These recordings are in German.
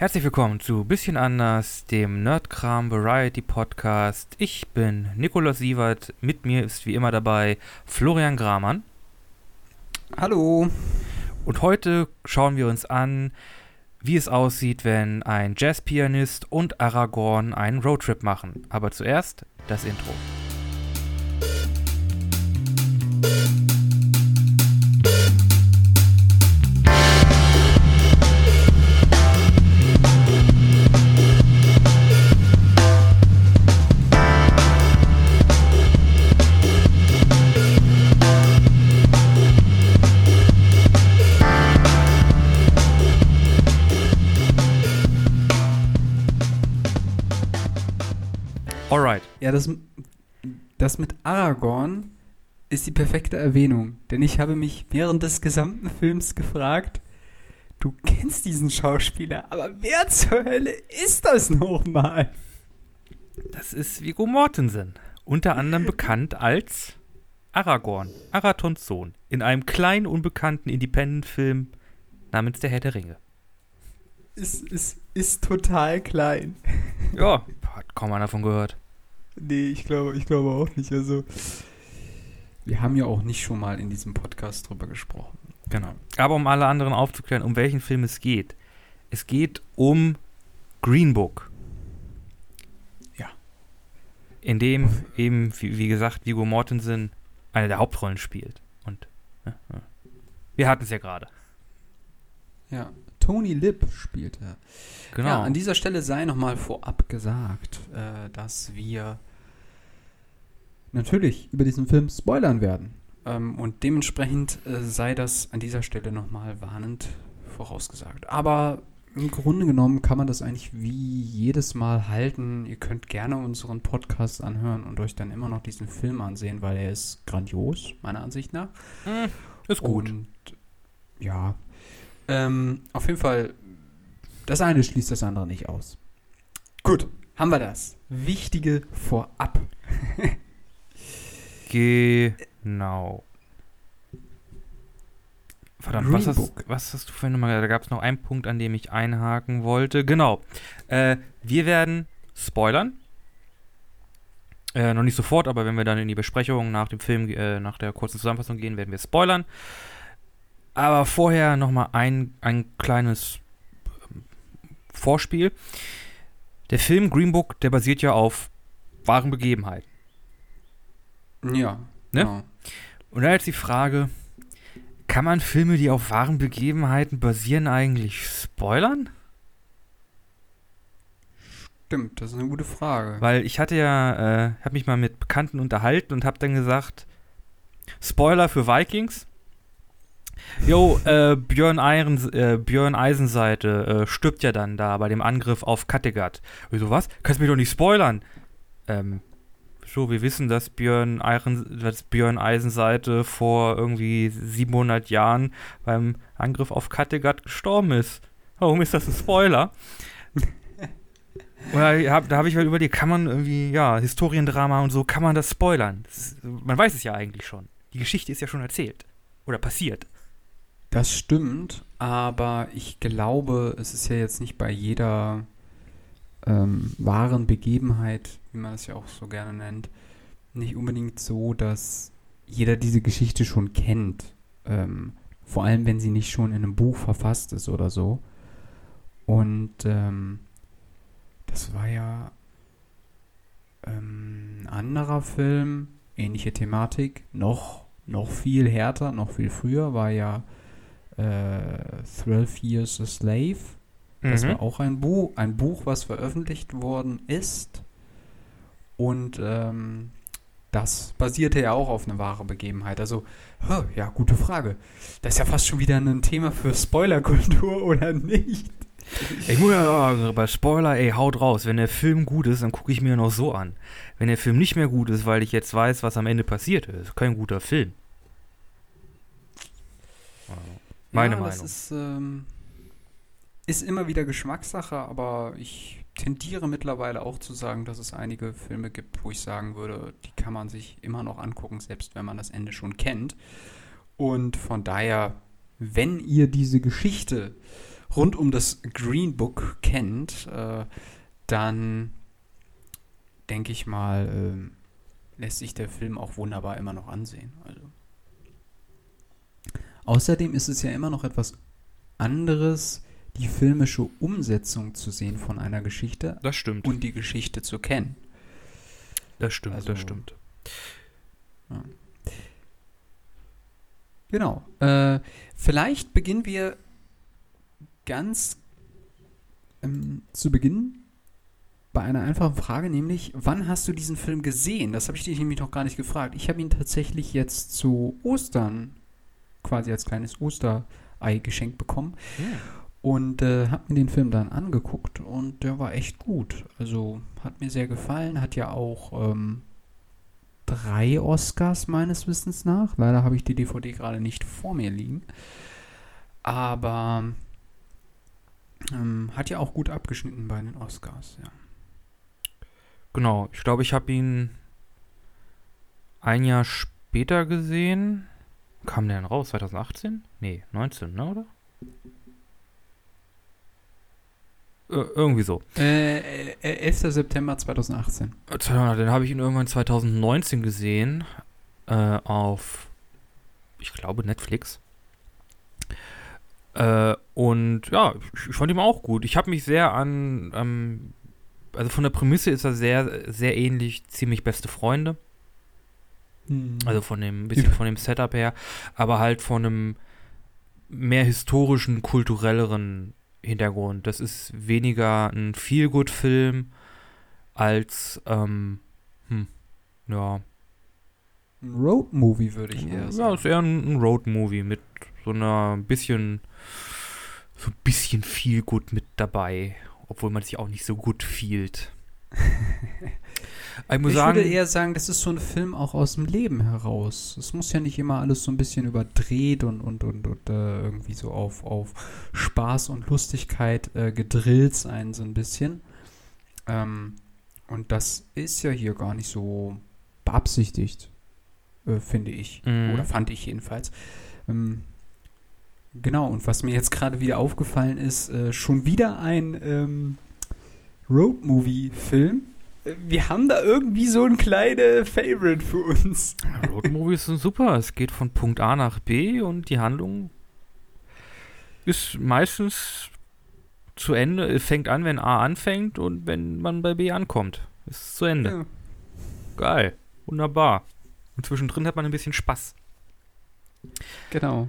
Herzlich willkommen zu Bisschen anders, dem Nerdkram Variety Podcast. Ich bin Nikolaus Sievert. Mit mir ist wie immer dabei Florian Gramann. Hallo. Und heute schauen wir uns an, wie es aussieht, wenn ein Jazzpianist und Aragorn einen Roadtrip machen. Aber zuerst das Intro. Ja, das, das mit Aragorn ist die perfekte Erwähnung. Denn ich habe mich während des gesamten Films gefragt, du kennst diesen Schauspieler, aber wer zur Hölle ist das nochmal? Das ist Viggo Mortensen. Unter anderem bekannt als Aragorn, Aratons Sohn, in einem kleinen, unbekannten Independent-Film namens Der Herr der Ringe. Ist, ist, ist total klein. Ja, hat kaum einer davon gehört. Nee, ich glaube, ich glaube auch nicht. Also, wir haben ja auch nicht schon mal in diesem Podcast drüber gesprochen. Genau. Aber um alle anderen aufzuklären, um welchen Film es geht. Es geht um Green Book. Ja. In dem eben, wie, wie gesagt, Viggo Mortensen eine der Hauptrollen spielt. Und ja, ja. wir hatten es ja gerade. Ja, Tony Lip spielt er. Genau. Ja, an dieser Stelle sei nochmal vorab gesagt, äh, dass wir natürlich über diesen Film spoilern werden. Ähm, und dementsprechend äh, sei das an dieser Stelle nochmal warnend vorausgesagt. Aber im Grunde genommen kann man das eigentlich wie jedes Mal halten. Ihr könnt gerne unseren Podcast anhören und euch dann immer noch diesen Film ansehen, weil er ist grandios, meiner Ansicht nach. Hm, ist gut. Und ja, ähm, auf jeden Fall, das eine schließt das andere nicht aus. Gut, haben wir das. Wichtige vorab. Genau. Verdammt, was hast, was hast du vorhin nochmal Da gab es noch einen Punkt, an dem ich einhaken wollte. Genau. Äh, wir werden spoilern. Äh, noch nicht sofort, aber wenn wir dann in die Besprechung nach dem Film, äh, nach der kurzen Zusammenfassung gehen, werden wir spoilern. Aber vorher nochmal ein, ein kleines ähm, Vorspiel. Der Film Green Book, der basiert ja auf wahren Begebenheiten. Ja. Ne? genau. Und da jetzt die Frage, kann man Filme, die auf wahren Begebenheiten basieren, eigentlich spoilern? Stimmt, das ist eine gute Frage. Weil ich hatte ja, äh, habe mich mal mit Bekannten unterhalten und habe dann gesagt, Spoiler für Vikings. Jo, äh, Björn, Eisen, äh, Björn Eisenseite äh, stirbt ja dann da bei dem Angriff auf Kattegat. Wieso was? Kannst du mich doch nicht spoilern. Ähm, so, wir wissen, dass Björn, Eiren, dass Björn Eisenseite vor irgendwie 700 Jahren beim Angriff auf Kattegat gestorben ist. Warum ist das ein Spoiler? Und da habe hab ich halt überlegt, kann man irgendwie, ja, Historiendrama und so, kann man das spoilern? Das man weiß es ja eigentlich schon. Die Geschichte ist ja schon erzählt. Oder passiert. Das stimmt, aber ich glaube, es ist ja jetzt nicht bei jeder ähm, wahren Begebenheit, wie man das ja auch so gerne nennt, nicht unbedingt so, dass jeder diese Geschichte schon kennt. Ähm, vor allem, wenn sie nicht schon in einem Buch verfasst ist oder so. Und ähm, das war ja ähm, ein anderer Film, ähnliche Thematik, noch, noch viel härter, noch viel früher, war ja äh, 12 Years a Slave. Das Mhm. war auch ein Buch, ein Buch, was veröffentlicht worden ist. Und ähm, das basierte ja auch auf einer wahren Begebenheit. Also, huh, ja, gute Frage. Das ist ja fast schon wieder ein Thema für Spoilerkultur, oder nicht? Ich muss ja sagen, bei Spoiler, ey, haut raus. Wenn der Film gut ist, dann gucke ich mir noch so an. Wenn der Film nicht mehr gut ist, weil ich jetzt weiß, was am Ende passiert ist, kein guter Film. Meine ja, Meinung. Das ist, ähm, ist immer wieder Geschmackssache, aber ich tendiere mittlerweile auch zu sagen, dass es einige Filme gibt, wo ich sagen würde, die kann man sich immer noch angucken, selbst wenn man das Ende schon kennt. Und von daher, wenn ihr diese Geschichte rund um das Green Book kennt, äh, dann denke ich mal, ähm, lässt sich der Film auch wunderbar immer noch ansehen. Also. Außerdem ist es ja immer noch etwas anderes, die filmische Umsetzung zu sehen von einer Geschichte Das stimmt. und die Geschichte zu kennen. das stimmt, also- das stimmt. Genau. Äh, vielleicht beginnen wir ganz ähm, zu Beginn bei einer einfachen Frage, nämlich, wann hast du diesen Film gesehen? Das habe ich dich nämlich noch gar nicht gefragt. Ich habe ihn tatsächlich jetzt zu Ostern quasi als kleines Osterei geschenkt bekommen und äh, habe mir den Film dann angeguckt und der war echt gut. Also hat mir sehr gefallen, hat ja auch ähm, drei Oscars meines Wissens nach. Leider habe ich die DVD gerade nicht vor mir liegen. Aber ähm, hat ja auch gut abgeschnitten bei den Oscars, ja. Genau, ich glaube, ich habe ihn ein Jahr später gesehen. Kam der denn raus? 2018? Nee, 19, ne, oder? Äh, irgendwie so. Äh, äh, 11. September 2018. Äh, Dann habe ich ihn irgendwann 2019 gesehen. Äh, auf, ich glaube, Netflix. Äh, und ja, ich, ich fand ihn auch gut. Ich habe mich sehr an, ähm, also von der Prämisse ist er sehr, sehr ähnlich, ziemlich beste Freunde. Also von dem bisschen von dem Setup her, aber halt von einem mehr historischen, kulturelleren Hintergrund. Das ist weniger ein Feel-Good-Film als ähm, hm, ja, ein Road-Movie würde ich eher ja, sagen. ist eher ein, ein Road-Movie mit so einer bisschen so ein bisschen Feel-Good mit dabei, obwohl man sich auch nicht so gut fühlt. ich muss ich sagen, würde eher sagen, das ist so ein Film auch aus dem Leben heraus. Es muss ja nicht immer alles so ein bisschen überdreht und, und, und, und äh, irgendwie so auf, auf Spaß und Lustigkeit äh, gedrillt sein, so ein bisschen. Ähm, und das ist ja hier gar nicht so beabsichtigt, äh, finde ich. Mhm. Oder fand ich jedenfalls. Ähm, genau, und was mir jetzt gerade wieder aufgefallen ist, äh, schon wieder ein ähm, Road-Movie-Film. Wir haben da irgendwie so ein kleine Favorite für uns. Roadmovies sind super. Es geht von Punkt A nach B und die Handlung ist meistens zu Ende. Es fängt an, wenn A anfängt und wenn man bei B ankommt. Ist zu Ende. Ja. Geil. Wunderbar. Und zwischendrin hat man ein bisschen Spaß. Genau.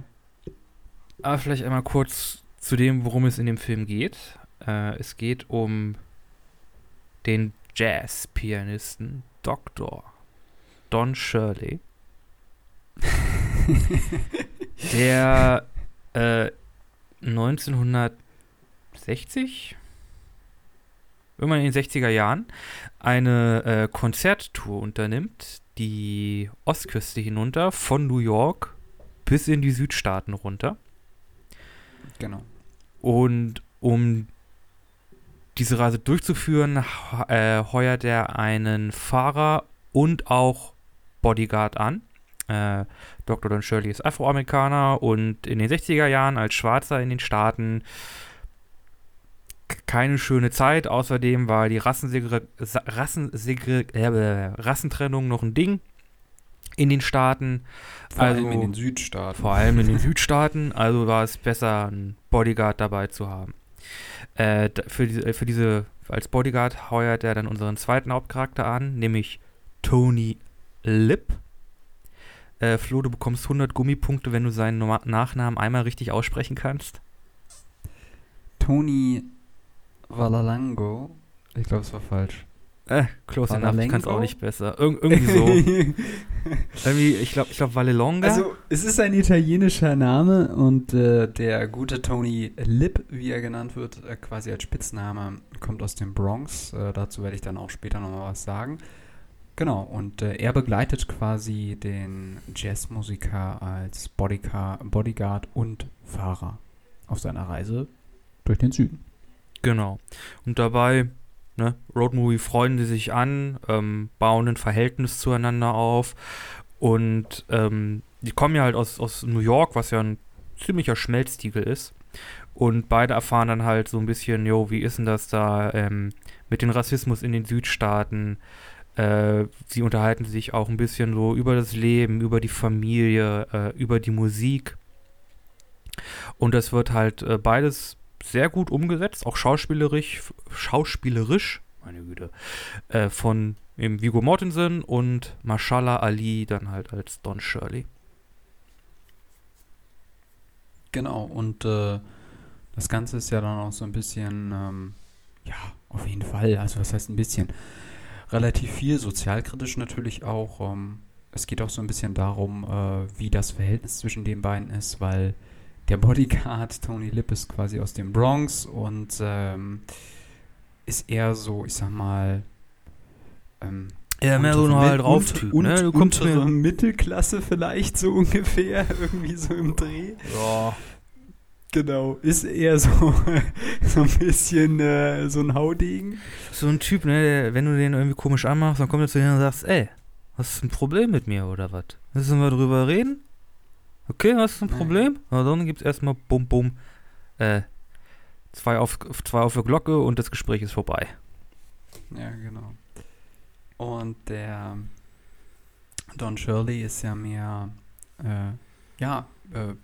Aber vielleicht einmal kurz zu dem, worum es in dem Film geht. Äh, es geht um den Jazz-Pianisten Dr. Don Shirley, der äh, 1960, irgendwann in den 60er Jahren, eine äh, Konzerttour unternimmt, die Ostküste hinunter, von New York bis in die Südstaaten runter. Genau. Und um diese Reise durchzuführen, äh, heuert er einen Fahrer und auch Bodyguard an. Äh, Dr. Don Shirley ist Afroamerikaner und in den 60er Jahren als Schwarzer in den Staaten keine schöne Zeit. Außerdem war die Rassensegre Rassensegre äh, Rassentrennung noch ein Ding in den Staaten. Vor allem Also- in den Südstaaten. Vor allem in den Südstaaten, also war es besser, einen Bodyguard dabei zu haben. Äh, für, diese, für diese, als Bodyguard heuert er dann unseren zweiten Hauptcharakter an, nämlich Tony Lip. Äh, Flo, du bekommst 100 Gummipunkte, wenn du seinen Noma- Nachnamen einmal richtig aussprechen kannst. Tony Valalango. Ich glaube, es war falsch. Äh, close enough, ich kann es auch nicht besser. Ir irgendwie so. irgendwie, ich glaube, ich glaub, Valelonga. Also, es ist ein italienischer Name und äh, der gute Tony Lip, wie er genannt wird, äh, quasi als Spitzname, kommt aus dem Bronx. Äh, dazu werde ich dann auch später nochmal was sagen. Genau, und äh, er begleitet quasi den Jazzmusiker als Bodycar Bodyguard und Fahrer auf seiner Reise durch den Süden. Genau. Und dabei, ne, Roadmovie freunden sie sich an, ähm, bauen ein Verhältnis zueinander auf und ähm, die kommen ja halt aus, aus New York, was ja ein ziemlicher Schmelztiegel ist. Und beide erfahren dann halt so ein bisschen, jo, wie ist denn das da ähm, mit dem Rassismus in den Südstaaten? Äh, sie unterhalten sich auch ein bisschen so über das Leben, über die Familie, äh, über die Musik. Und das wird halt äh, beides sehr gut umgesetzt, auch schauspielerisch, schauspielerisch, meine Güte, äh, von eben Viggo Mortensen und Mashallah Ali dann halt als Don Shirley. Genau, und äh, das Ganze ist ja dann auch so ein bisschen, ähm, ja, auf jeden Fall, also was heißt ein bisschen, relativ viel, sozialkritisch natürlich auch. Ähm, es geht auch so ein bisschen darum, äh, wie das Verhältnis zwischen den beiden ist, weil der Bodyguard Tony Lip ist quasi aus dem Bronx und ähm, ist eher so, ich sag mal, ähm, Ja, mehr so untere- halt drauf Typ, und- ne? Du kommst untere. Mittelklasse vielleicht so ungefähr, irgendwie so im Dreh. Ja. Genau, ist eher so, so ein bisschen äh, so ein Haudegen. So ein Typ, ne, der, wenn du den irgendwie komisch anmachst, dann kommt er zu dir und sagst, ey, hast du ein Problem mit mir oder was? Müssen wir drüber reden? Okay, hast du ein. Problem? Na dann gibt's erstmal bum bum. Äh, zwei auf, zwei auf der Glocke und das Gespräch ist vorbei. Ja, genau. Und der Don Shirley ist ja mehr, äh, ja, äh,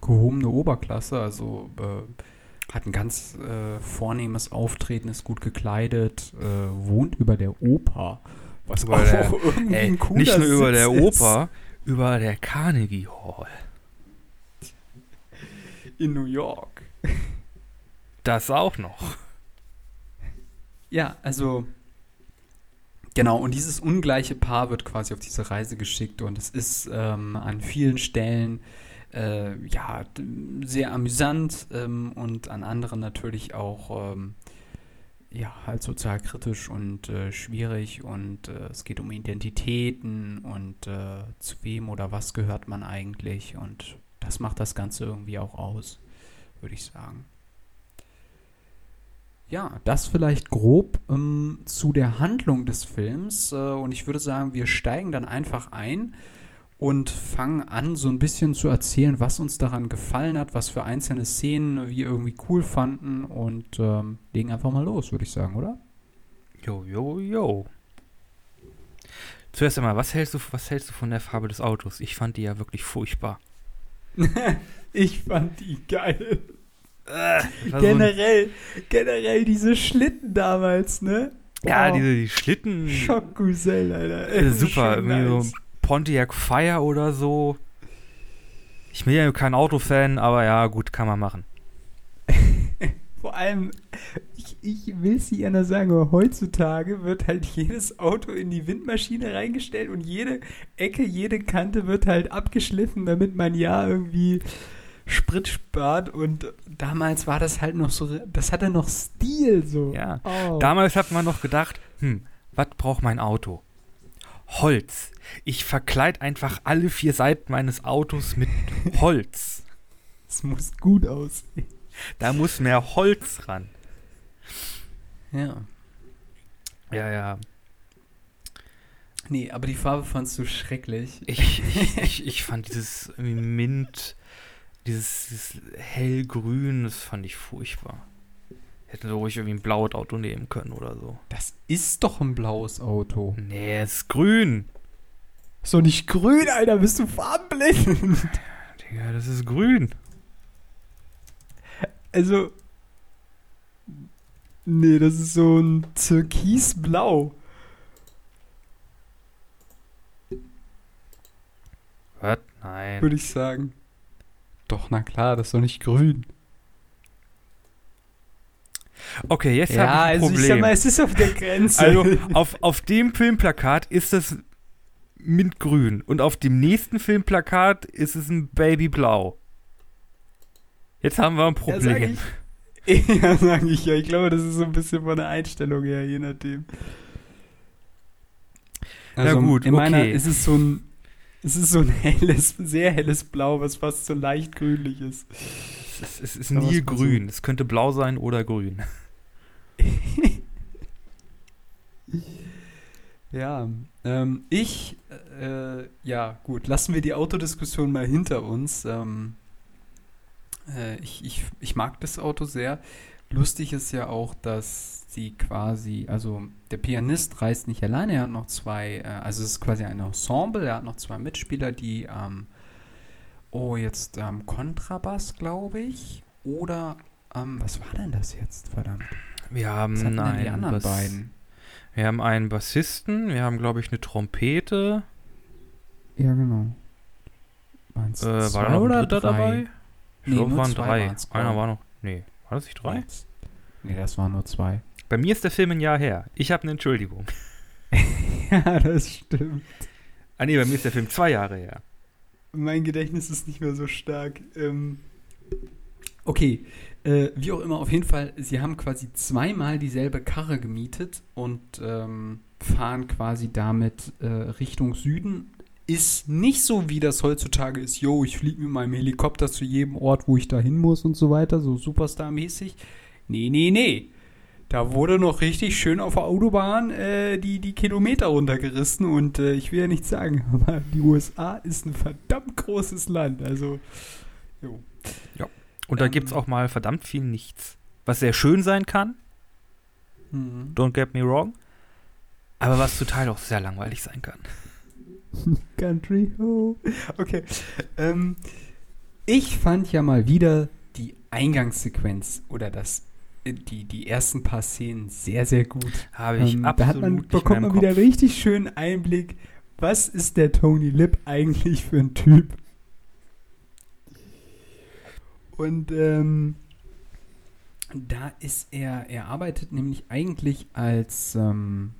gehobene Oberklasse, also äh, hat ein ganz äh, vornehmes Auftreten, ist gut gekleidet, äh, wohnt über der Oper. Was Über auch der- irgendwie Ey, nicht nur über Sitz der ist. Oper, über der Carnegie Hall. In New York. Das auch noch. Ja, also genau, und dieses ungleiche Paar wird quasi auf diese Reise geschickt und es ist ähm, an vielen Stellen äh, ja sehr amüsant ähm, und an anderen natürlich auch ähm, ja halt sozialkritisch und äh, schwierig und äh, es geht um Identitäten und äh, zu wem oder was gehört man eigentlich und das macht das Ganze irgendwie auch aus, würde ich sagen. Ja, das vielleicht grob ähm, zu der Handlung des Films. Äh, und ich würde sagen, wir steigen dann einfach ein und fangen an, so ein bisschen zu erzählen, was uns daran gefallen hat, was für einzelne Szenen wir irgendwie cool fanden und ähm, legen einfach mal los, würde ich sagen, oder? Jo, jo, jo. Zuerst einmal, was hältst du, was hältst du von der Farbe des Autos? Ich fand die ja wirklich furchtbar. ich fand die geil. Ein- Generell, generell diese Schlitten damals, ne? ja, Wow. diese die Schlitten. Schockgusell, Alter. Äh, super, irgendwie so nice. Pontiac Fire oder so. Ich bin ja kein Autofan, aber ja, gut, kann man machen. Vor allem, ich, ich will es anders sagen, aber heutzutage wird halt jedes Auto in die Windmaschine reingestellt und jede Ecke, jede Kante wird halt abgeschliffen, damit man ja irgendwie Sprit spart. Und damals war das halt noch so, das hatte noch Stil so. Ja. Oh. Damals hat man noch gedacht, hm, was braucht mein Auto? Holz. Ich verkleid einfach alle vier Seiten meines Autos mit Holz. Es muss gut aussehen. Da muss mehr Holz ran. Ja. Ja, ja. Nee, aber die Farbe fandst du schrecklich. Ich, ich, ich, ich fand dieses irgendwie Mint, dieses, dieses hellgrün, das fand ich furchtbar. Hätten so ruhig irgendwie ein blaues Auto nehmen können oder so. Das ist doch ein blaues Auto. Nee, es ist grün. Ist doch nicht grün, Alter, bist du farbenblind? Digga, das ist grün. Also. Nee, das ist so ein Türkisblau. Was? Nein. Würde ich sagen. Doch, na klar, das ist doch nicht grün. Okay, jetzt ja, habe ich ein also Problem. ich sag mal, es ist auf der Grenze. Also auf, auf dem Filmplakat ist es mintgrün und auf dem nächsten Filmplakat ist es ein Babyblau. Jetzt haben wir ein Ja, Problem. ich. Ja, sage ich ja. Ich glaube, das ist so ein bisschen von der Einstellung her, je nachdem. Ja, gut, in meiner okay. ist es so ein, es ist so ein helles, sehr helles Blau, was fast so leicht grünlich ist. es, es ist nie so. grün. Es könnte blau sein oder grün. Ja, ähm, ich, äh, ja, gut, lassen wir die Autodiskussion mal hinter uns. Ähm, Äh, ich, ich, ich mag das Auto sehr. Lustig ist ja auch, dass sie quasi, also der Pianist reist nicht alleine, er hat noch zwei, äh, also es ist quasi ein Ensemble, er hat noch zwei Mitspieler, die, ähm, oh, jetzt ähm, Kontrabass, glaube ich, oder, ähm, was war denn das jetzt, verdammt? Wir haben Was denn die einen, anderen Bass beiden? wir haben einen Bassisten, wir haben, glaube ich, eine Trompete. Ja, genau. Äh, war zwei da noch ein oder drei? dabei? Ich Nee, glaube, waren drei. Einer war noch. Nee, war das nicht drei? Nee, das waren nur zwei. Bei mir ist der Film ein Jahr her. Ich habe eine Entschuldigung. ja, das stimmt. Ah, nee, bei mir ist der Film zwei Jahre her. Mein Gedächtnis ist nicht mehr so stark. Ähm, okay, äh, wie auch immer, auf jeden Fall, sie haben quasi zweimal dieselbe Karre gemietet und ähm, fahren quasi damit äh, Richtung Süden. Ist nicht so, wie das heutzutage ist, yo, ich fliege mit meinem Helikopter zu jedem Ort, wo ich da hin muss und so weiter, so Superstar-mäßig. Nee, nee, nee. Da wurde noch richtig schön auf der Autobahn äh, die, die Kilometer runtergerissen und äh, ich will ja nichts sagen, aber die USA ist ein verdammt großes Land. Also, jo. Und da Ähm. gibt es auch mal verdammt viel nichts. Was sehr schön sein kann, Mhm. don't get me wrong. Aber was Teil auch sehr langweilig sein kann. Country Ho. Okay. Ähm, ich fand ja mal wieder die Eingangssequenz oder das, äh, die, die ersten paar Szenen sehr, sehr gut. Habe ich Ähm, absolut da hat man, bekommt man wieder Kopf. richtig schönen Einblick, was ist der Tony Lip eigentlich für ein Typ. Und ähm, da ist er, er arbeitet nämlich eigentlich als, ähm,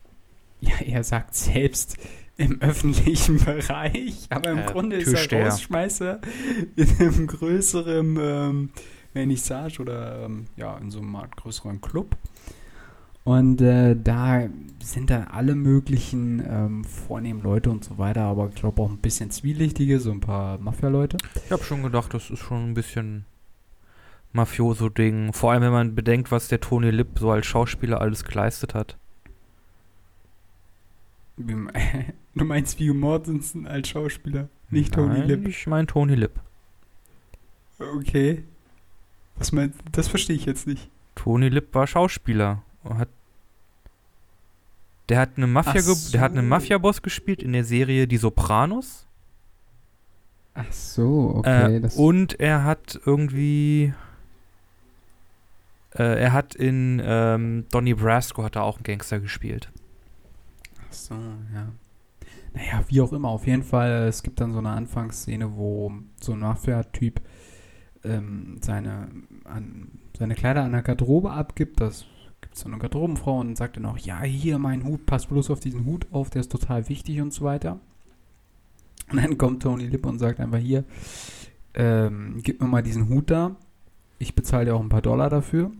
ja, er sagt selbst im öffentlichen Bereich, aber im Äh, Grunde ist er. Rausschmeißer in einem größeren ähm, Vernissage oder ähm, ja, in so einem Art größeren Club. Und äh, da sind dann alle möglichen ähm, vornehmen Leute und so weiter, aber ich glaube auch ein bisschen zwielichtige, so ein paar Mafia-Leute. Ich habe schon gedacht, das ist schon ein bisschen Mafioso-Ding. Vor allem, wenn man bedenkt, was der Tony Lip so als Schauspieler alles geleistet hat. Du meinst Viggo Mortensen als Schauspieler, nicht Tony Nein, Lip. Ich meine Tony Lip. Okay. Was meinst Das verstehe ich jetzt nicht. Tony Lip war Schauspieler. Hat der hat eine Mafia, ge- der hat einen so. Mafia-Boss gespielt in der Serie Die Sopranos. Ach so, okay. äh, und er hat irgendwie äh, er hat in ähm, Donnie Brasco hat er auch einen Gangster gespielt. So, ja. Naja, wie auch immer, auf jeden Fall, es gibt dann so eine Anfangsszene, wo so ein Mafia-Typ ähm, seine, an, seine Kleider an der Garderobe abgibt. Das gibt so eine Garderobenfrau und sagt dann auch, ja, hier mein Hut, pass bloß auf diesen Hut auf, der ist total wichtig und so weiter. Und dann kommt Tony Lip und sagt einfach hier, ähm, gib mir mal diesen Hut da. Ich bezahle dir auch ein paar Dollar dafür.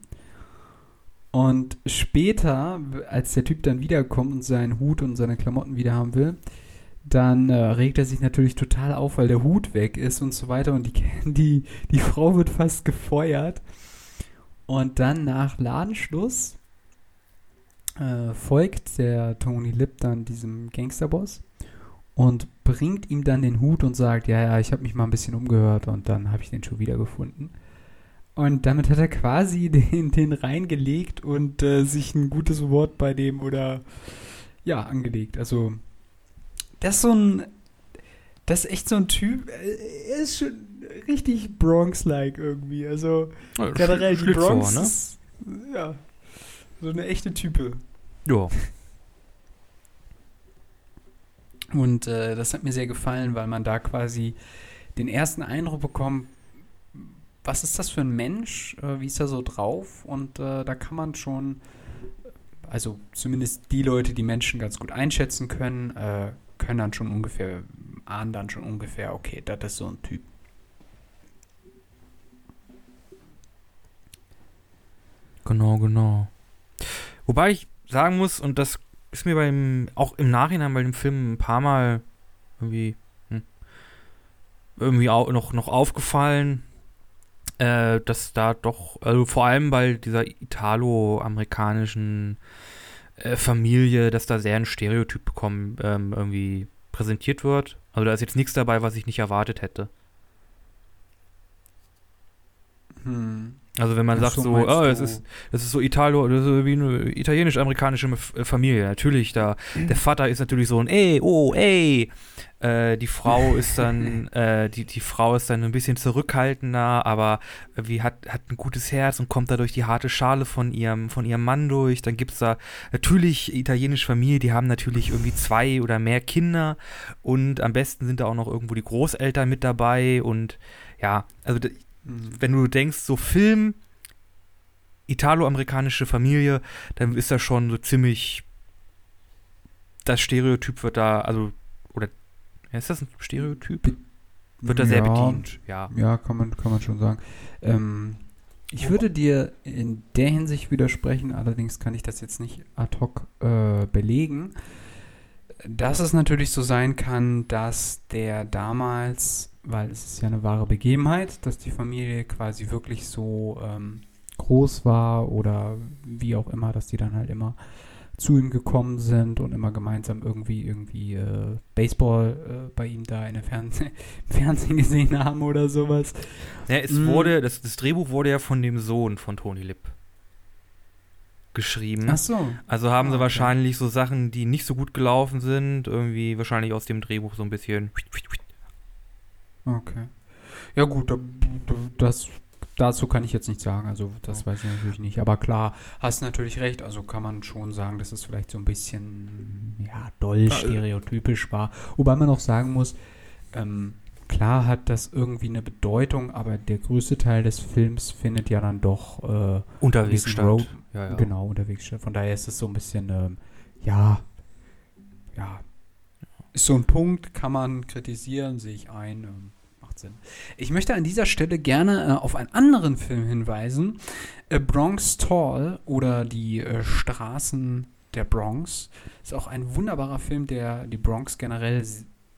Und später, als der Typ dann wiederkommt und seinen Hut und seine Klamotten wieder haben will, dann äh, regt er sich natürlich total auf, weil der Hut weg ist und so weiter. Und die, die, die Frau wird fast gefeuert. Und dann nach Ladenschluss äh, folgt der Tony Lip dann diesem Gangsterboss und bringt ihm dann den Hut und sagt, ja, ja, ich habe mich mal ein bisschen umgehört und dann habe ich den schon wiedergefunden. Und damit hat er quasi den, den reingelegt und äh, sich ein gutes Wort bei dem oder ja, angelegt. Also, das ist so ein, das ist echt so ein Typ, äh, er ist schon richtig Bronx-like irgendwie. Also, Ja, generell die Bronx ne? ist, ja, so eine echte Type. Ja. Und äh, das hat mir sehr gefallen, weil man da quasi den ersten Eindruck bekommt, was ist das für ein Mensch, äh, wie ist er so drauf? Und äh, da kann man schon, also zumindest die Leute, die Menschen ganz gut einschätzen können, äh, können dann schon ungefähr, ahnen dann schon ungefähr, okay, das ist so ein Typ. Genau, genau. Wobei ich sagen muss, und das ist mir beim, auch im Nachhinein bei dem Film ein paar Mal irgendwie, hm, irgendwie auch noch, noch aufgefallen, äh, dass da doch, also vor allem bei dieser italo-amerikanischen äh, Familie, dass da sehr ein Stereotyp bekommen, ähm, irgendwie präsentiert wird. Also da ist jetzt nichts dabei, was ich nicht erwartet hätte. Hm. Also wenn man Ach sagt so, meinst oh, es ist, das ist so Italo, das ist wie eine italienisch-amerikanische äh, Familie. Natürlich, da der Vater ist natürlich so ein ey, oh, ey. Äh, die Frau ist dann, äh, die, die Frau ist dann ein bisschen zurückhaltender, aber wie hat, hat ein gutes Herz und kommt da durch die harte Schale von ihrem, von ihrem Mann durch. Dann gibt es da natürlich italienische Familie, die haben natürlich irgendwie zwei oder mehr Kinder und am besten sind da auch noch irgendwo die Großeltern mit dabei und ja, also d- Hm. wenn du denkst, so Film, italo-amerikanische Familie, dann ist das schon so ziemlich das Stereotyp wird da, also, oder ist das ein Stereotyp? Be- Wird da sehr Ja, bedient, ja. Ja, kann man, kann man schon sagen. Ähm, ich würde dir in der Hinsicht widersprechen, allerdings kann ich das jetzt nicht ad hoc äh, belegen, dass es natürlich so sein kann, dass der damals, weil es ist ja eine wahre Begebenheit, dass die Familie quasi wirklich so ähm, groß war oder wie auch immer, dass die dann halt immer zu ihm gekommen sind und immer gemeinsam irgendwie irgendwie äh, Baseball äh, bei ihm da in der Fernseh Fernsehen gesehen haben oder sowas. ja es Mm. wurde, das, das Drehbuch wurde ja von dem Sohn von Tony Lipp geschrieben. Ach so. Also haben Ah, sie okay. wahrscheinlich so Sachen, die nicht so gut gelaufen sind, irgendwie wahrscheinlich aus dem Drehbuch so ein bisschen. Okay. Ja gut, da, da- das, dazu kann ich jetzt nichts sagen, also das weiß ich natürlich nicht. Aber klar, hast natürlich recht, also kann man schon sagen, dass es vielleicht so ein bisschen, ja, doll stereotypisch war. Wobei man auch sagen muss, ähm, klar hat das irgendwie eine Bedeutung, aber der größte Teil des Films findet ja dann doch äh, Unterwegs statt. Road- ja, ja. genau unterwegs statt. Von daher ist es so ein bisschen, ähm, ja, ja, ist so ein Punkt, kann man kritisieren, sehe ich ein, ähm, Sinn. Ich möchte an dieser Stelle gerne äh, auf einen anderen Film hinweisen, A Bronx Tall oder die äh, Straßen der Bronx. Ist auch ein wunderbarer Film, der die Bronx generell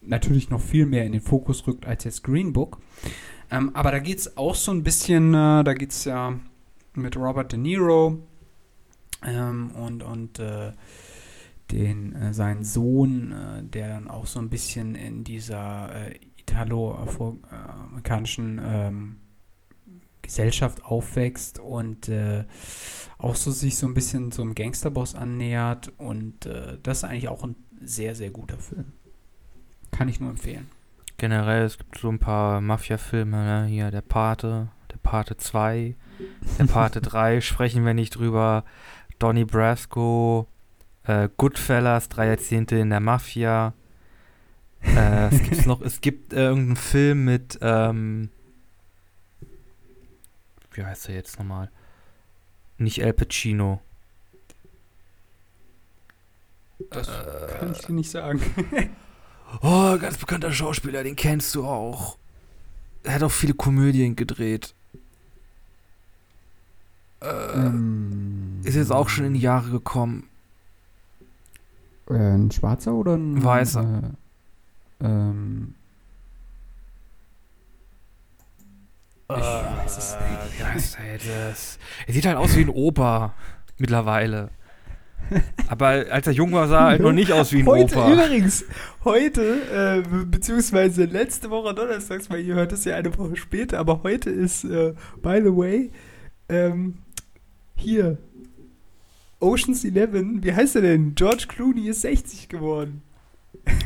natürlich noch viel mehr in den Fokus rückt als jetzt Green Book. Ähm, aber da geht es auch so ein bisschen, äh, da geht es ja mit Robert De Niro ähm, und, und äh, den, äh, seinen Sohn, äh, der dann auch so ein bisschen in dieser äh, italo-amerikanischen ähm, Gesellschaft aufwächst und äh, auch so sich so ein bisschen so einem Gangsterboss annähert und äh, das ist eigentlich auch ein sehr, sehr guter Film. Kann ich nur empfehlen. Generell, es gibt so ein paar Mafia-Filme, ne? hier der Pate, der Pate 2, der Pate 3, sprechen wir nicht drüber. Donnie Brasco, äh, Goodfellas, drei Jahrzehnte in der Mafia. Äh, es gibt's noch, es gibt äh, irgendeinen Film mit, ähm, wie heißt er jetzt nochmal? Nicht El Pacino. Das Äh, kann ich dir nicht sagen. Oh, ganz bekannter Schauspieler, den kennst du auch. Er hat auch viele Komödien gedreht. Äh, Ähm, ist jetzt auch schon in die Jahre gekommen. Äh, ein schwarzer oder ein Weißer. Äh, ähm, Ich weiß es nicht. Wie heißt er das? Er sieht halt aus wie ein Opa mittlerweile. Aber als er jung war, sah er halt noch nicht aus wie ein heute Opa. übrigens, heute, äh, be- beziehungsweise letzte Woche donnerstags, weil ihr hört es ja eine Woche später, aber heute ist, äh, by the way, ähm, hier, Oceans 11, wie heißt er denn? George Clooney ist 60 geworden.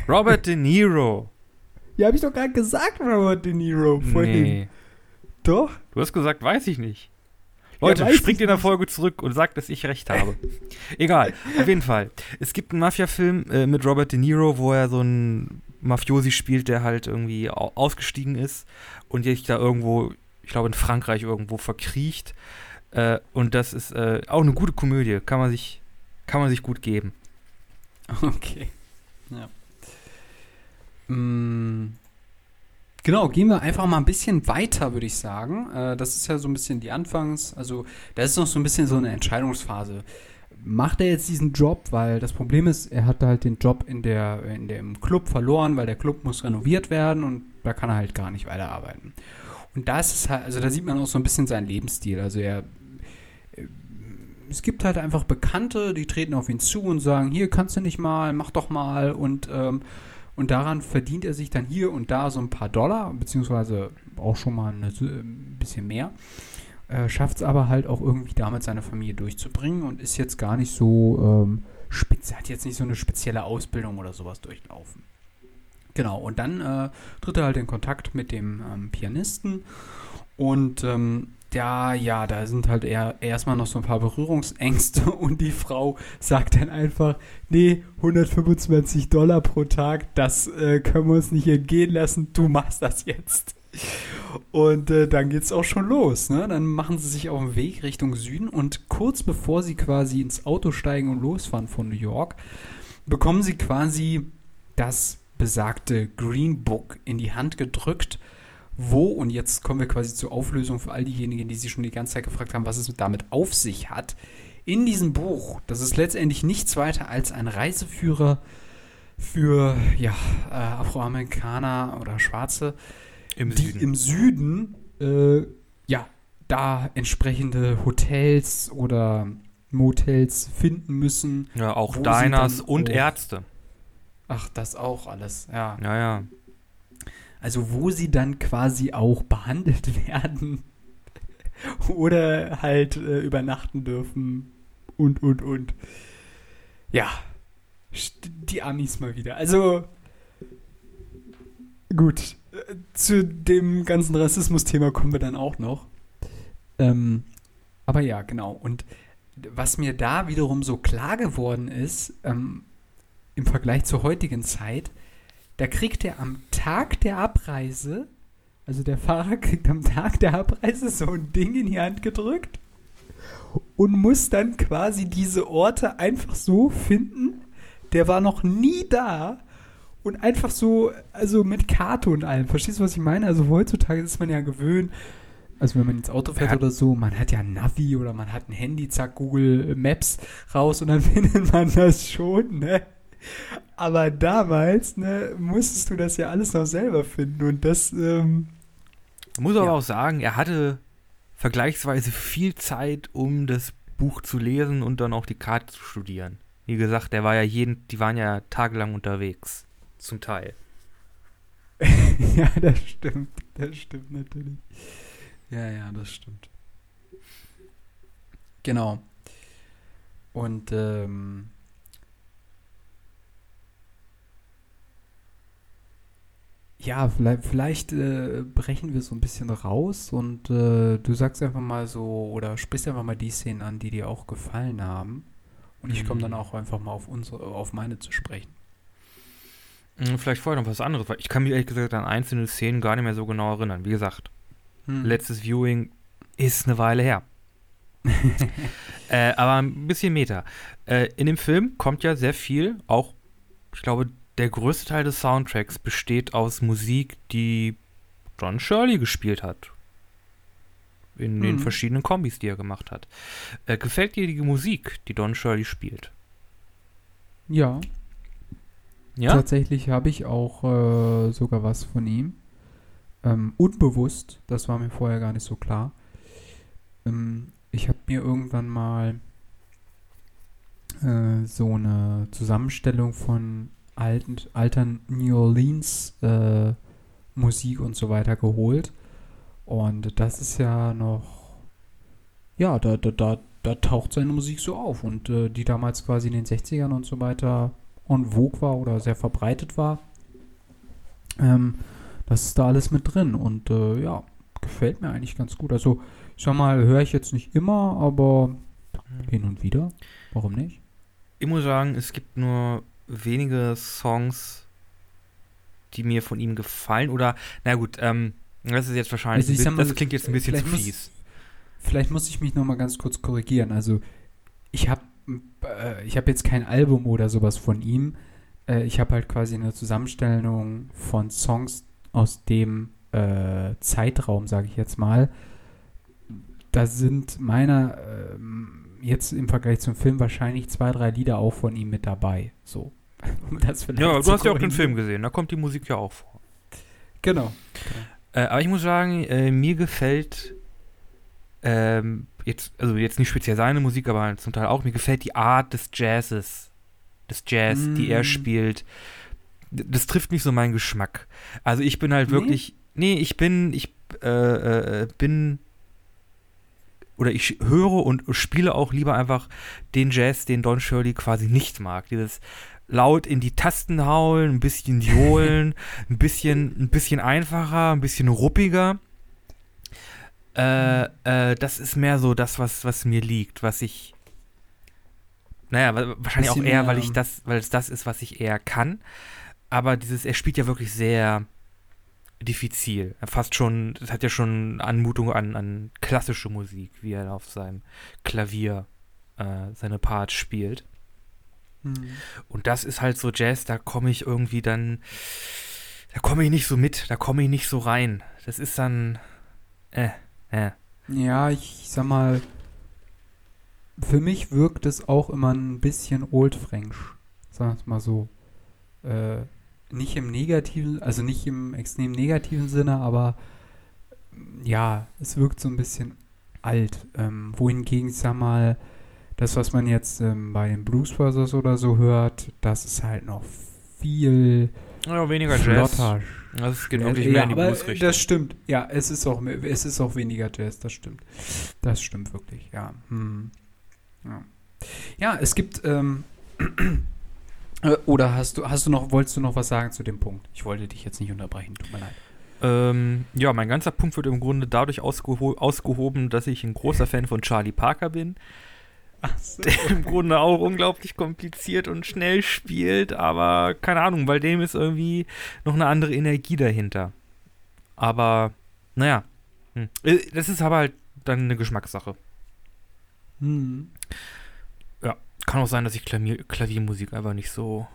Robert De Niro. Ja, habe ich doch gerade gesagt, Robert De Niro vorhin. Nee. Doch? Du hast gesagt, weiß ich nicht. Leute, weiß springt in der nicht. Folge zurück und sagt, dass ich recht habe. Egal, auf jeden Fall. Es gibt einen Mafia-Film äh, mit Robert De Niro, wo er so einen Mafiosi spielt, der halt irgendwie au ausgestiegen ist und jetzt da irgendwo, ich glaube in Frankreich irgendwo verkriecht. Äh, und das ist äh, auch eine gute Komödie. Kann man sich, kann man sich gut geben. Okay. Ja. Mm, Genau, gehen wir einfach mal ein bisschen weiter, würde ich sagen. Äh, das ist ja so ein bisschen die Anfangs-, also das ist noch so ein bisschen so eine Entscheidungsphase. Macht er jetzt diesen Job, weil das Problem ist, er hat halt den Job in der, in dem Club verloren, weil der Club muss renoviert werden und da kann er halt gar nicht weiterarbeiten. Und da ist es halt, also da sieht man auch so ein bisschen seinen Lebensstil. Also er, äh, es gibt halt einfach Bekannte, die treten auf ihn zu und sagen, hier kannst du nicht mal, mach doch mal und ähm, und daran verdient er sich dann hier und da so ein paar Dollar, beziehungsweise auch schon mal eine, ein bisschen mehr. äh, schafft es aber halt auch irgendwie damit seine Familie durchzubringen und ist jetzt gar nicht so ähm, spitz, hat jetzt nicht so eine spezielle Ausbildung oder sowas durchlaufen. Genau, und dann äh, tritt er halt in Kontakt mit dem ähm, Pianisten und ähm, ja, ja, da sind halt eher erstmal noch so ein paar Berührungsängste und die Frau sagt dann einfach, nee, 125 Dollar pro Tag, das äh, können wir uns nicht entgehen lassen, du machst das jetzt. Und äh, dann geht's auch schon los, ne? Dann machen sie sich auf den Weg Richtung Süden und kurz bevor sie quasi ins Auto steigen und losfahren von New York, bekommen sie quasi das besagte Green Book in die Hand gedrückt wo, und jetzt kommen wir quasi zur Auflösung für all diejenigen, die sich schon die ganze Zeit gefragt haben, was es damit auf sich hat. In diesem Buch, das ist letztendlich nichts weiter als ein Reiseführer für ja, äh, Afroamerikaner oder Schwarze, Im die Süden. im Süden äh, ja da entsprechende Hotels oder Motels finden müssen. ja, auch Diners und Ärzte. Ach, das auch alles, ja. Ja, ja. Also wo sie dann quasi auch behandelt werden oder halt äh, übernachten dürfen und, und, und. Ja, die Amis mal wieder. Also gut, äh, zu dem ganzen Rassismus-Thema kommen wir dann auch noch. Ähm, aber ja, genau. Und was mir da wiederum so klar geworden ist, ähm, im Vergleich zur heutigen Zeit, da kriegt er am Tag der Abreise, also der Fahrer kriegt am Tag der Abreise so ein Ding in die Hand gedrückt und muss dann quasi diese Orte einfach so finden. Der war noch nie da und einfach so, also mit Karte und allem. Verstehst du, was ich meine? Also heutzutage ist man ja gewöhnt, also wenn man ins Auto fährt Ja. oder so, man hat ja ein Navi oder man hat ein Handy, zack, Google Maps raus und dann findet man das schon, ne? Aber damals, ne, musstest du das ja alles noch selber finden und das, ähm, muss aber Ja. auch sagen, er hatte vergleichsweise viel Zeit, um das Buch zu lesen und dann auch die Karte zu studieren. Wie gesagt, der war ja jeden, die waren ja tagelang unterwegs. Zum Teil. ja, das stimmt, das stimmt natürlich. Ja, ja, das stimmt. Genau. Und, ähm, ja, vielleicht, vielleicht äh, brechen wir so ein bisschen raus und äh, du sagst einfach mal so oder sprichst einfach mal die Szenen an, die dir auch gefallen haben. Und ich komme dann Mhm. auch einfach mal auf unsere, auf meine zu sprechen. Hm, Vielleicht vorher noch was anderes, weil ich kann mich ehrlich gesagt an einzelne Szenen gar nicht mehr so genau erinnern. Wie gesagt, Hm. letztes Viewing ist eine Weile her. äh, aber ein bisschen Meta. Äh, in dem Film kommt ja sehr viel, auch, ich glaube, der größte Teil des Soundtracks besteht aus Musik, die John Shirley gespielt hat. In den Mhm. verschiedenen Kombis, die er gemacht hat. Äh, gefällt dir die Musik, die Don Shirley spielt? Ja, Ja? Tatsächlich habe ich auch äh, sogar was von ihm. Ähm, unbewusst, das war mir vorher gar nicht so klar. Ähm, ich habe mir irgendwann mal äh, so eine Zusammenstellung von alten, altern New Orleans äh, Musik und so weiter geholt. Und das ist ja noch, ja, da, da, da, da taucht seine Musik so auf. Und äh, die damals quasi in den 60ern und so weiter en vogue war oder sehr verbreitet war. Ähm, das ist da alles mit drin und äh, ja, gefällt mir eigentlich ganz gut. Also, ich sag mal, höre ich jetzt nicht immer, aber hin und wieder. Warum nicht? Ich muss sagen, es gibt nur wenige Songs, die mir von ihm gefallen. Oder, na gut, ähm, das ist jetzt wahrscheinlich, Also mal, das klingt jetzt ein bisschen zu vielleicht muss- fies. Vielleicht muss ich mich noch mal ganz kurz korrigieren. Also, ich habe äh, ich habe jetzt kein Album oder sowas von ihm. Äh, ich habe halt quasi eine Zusammenstellung von Songs aus dem äh, Zeitraum, sage ich jetzt mal. Da sind meiner ähm, jetzt im Vergleich zum Film wahrscheinlich zwei, drei Lieder auch von ihm mit dabei. So. Um das vielleicht Ja, du hast ja auch den. Film gesehen, da kommt die Musik ja auch vor. Genau. Äh, aber ich muss sagen, äh, mir gefällt ähm, jetzt, also jetzt nicht speziell seine Musik, aber zum Teil auch, mir gefällt die Art des Jazzes, des Jazz, die er Mm. spielt. Das trifft nicht so meinen Geschmack. Also ich bin halt Nee? wirklich, nee, ich bin, ich äh, äh, bin oder ich höre und spiele auch lieber einfach den Jazz, den Don Shirley quasi nicht mag. Dieses laut in die Tasten hauen, ein bisschen johlen, ein bisschen, ein bisschen einfacher, ein bisschen ruppiger. Äh, äh, das ist mehr so das, was, was mir liegt, was ich. Naja, wa- wahrscheinlich auch eher, weil ich das, weil es das ist, was ich eher kann. Aber dieses, er spielt ja wirklich sehr diffizil. Fast schon, es hat ja schon Anmutung an, an klassische Musik, wie er auf seinem Klavier äh, seine Parts spielt. Hm. Und das ist halt so Jazz, da komme ich irgendwie dann, da komme ich nicht so mit, da komme ich nicht so rein. Das ist dann, äh, äh. Ja, ich sag mal, für mich wirkt es auch immer ein bisschen Old French. Sagen wir es mal so. Äh, nicht im negativen, also nicht im extrem negativen Sinne, aber ja, es wirkt so ein bisschen alt. Ähm, wohingegen, ich sag mal, das, was man jetzt ähm, bei den Blues Brothers oder so hört, das ist halt noch viel Ja, weniger Jazz. flotter. Das geht Ja, wirklich mehr in die Bluesrichtung. Das stimmt. Ja, es ist auch mehr- es ist auch weniger Jazz, das stimmt. Das stimmt wirklich, ja. Hm. Ja. Ja, es gibt ähm, äh, oder hast du hast du noch wolltest du noch was sagen zu dem Punkt? Ich wollte dich jetzt nicht unterbrechen, tut mir leid. Ähm, ja, mein ganzer Punkt wird im Grunde dadurch ausgeho ausgehoben, dass ich ein großer Fan von Charlie Parker bin, der im Grunde auch unglaublich kompliziert und schnell spielt, aber keine Ahnung, bei dem ist irgendwie noch eine andere Energie dahinter. Aber, naja, hm. Äh, das ist aber halt dann eine Geschmackssache. Hm. Kann auch sein, dass ich Klavier Klaviermusik einfach nicht so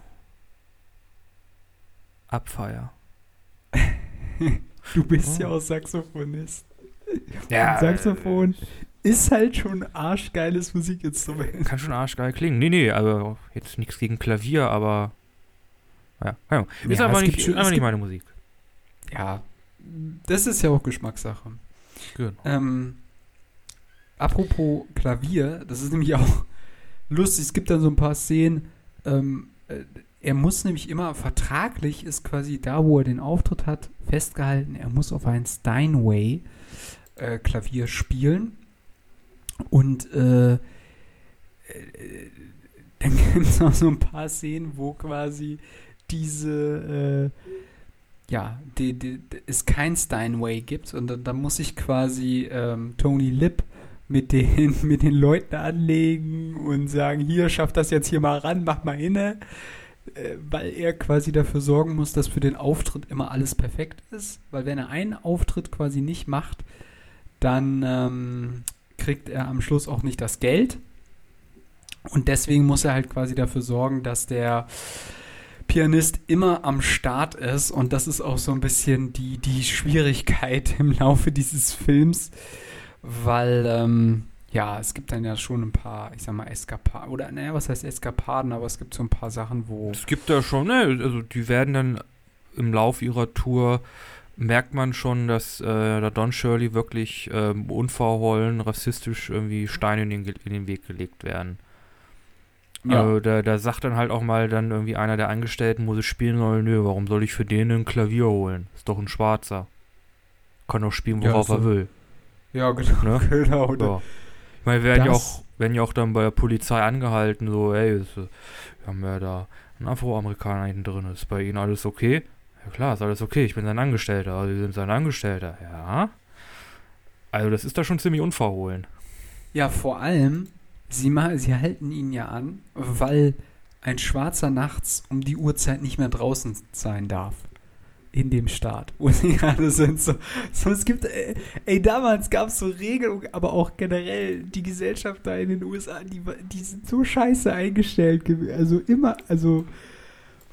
abfeier. Du bist Oh. ja auch Saxophonist. Ja, Saxophon ist halt schon arschgeiles Musikinstrument. Kann schon arschgeil klingen. Nee, nee, also jetzt nichts gegen Klavier, aber. Ja, Ahnung. Ist Ja, aber nicht, schon- einfach nicht meine Musik. Ja, das ist ja auch Geschmackssache. Genau. Ähm, apropos Klavier, das ist nämlich auch lustig. Es gibt dann so ein paar Szenen. Ähm, äh, er muss nämlich immer vertraglich ist quasi da, wo er den Auftritt hat, festgehalten. Er muss auf ein Steinway äh, Klavier spielen und äh, äh, dann gibt es auch so ein paar Szenen, wo quasi diese äh, ja, die, die, es kein Steinway gibt und da, da muss ich quasi ähm, Tony Lip mit den, mit den Leuten anlegen und sagen, hier, schaff das jetzt hier mal ran, mach mal inne, äh, weil er quasi dafür sorgen muss, dass für den Auftritt immer alles perfekt ist, weil wenn er einen Auftritt quasi nicht macht, dann ähm, kriegt er am Schluss auch nicht das Geld. Und deswegen muss er halt quasi dafür sorgen, dass der Pianist immer am Start ist. Und das ist auch so ein bisschen die, die Schwierigkeit im Laufe dieses Films, weil ähm, ja, es gibt dann ja schon ein paar, ich sag mal, Eskapaden, oder naja, was heißt Eskapaden, aber es gibt so ein paar Sachen, wo Es gibt da schon, ne, also die werden dann im Lauf ihrer Tour merkt man schon, dass äh, der Don Shirley wirklich ähm, unverhohlen, rassistisch irgendwie Steine in den, in den Weg gelegt werden. ja, Also da, da sagt dann halt auch mal dann irgendwie einer der Angestellten, muss es spielen soll, nö, warum soll ich für den ein Klavier holen? Ist doch ein Schwarzer. Kann doch spielen, Ja, worauf so. er will. ja, genau, Ne? genau. oder- Ja. Ich meine, wir werden ja, auch, werden ja auch dann bei der Polizei angehalten, so, ey, ist, äh, wir haben ja da einen Afroamerikaner hinten drin, ist bei Ihnen alles okay? Ja klar, ist alles okay, ich bin sein Angestellter, Sie sind sein Angestellter, ja. Also das ist da schon ziemlich unverhohlen. Ja, vor allem, sie, sie halten ihn ja an, weil ein Schwarzer nachts um die Uhrzeit nicht mehr draußen sein darf. In dem Staat, wo sie gerade sind. So, so, es gibt, äh, ey, damals gab es so Regelungen, aber auch generell die Gesellschaft da in den USA, die, die sind so scheiße eingestellt. Also immer, also,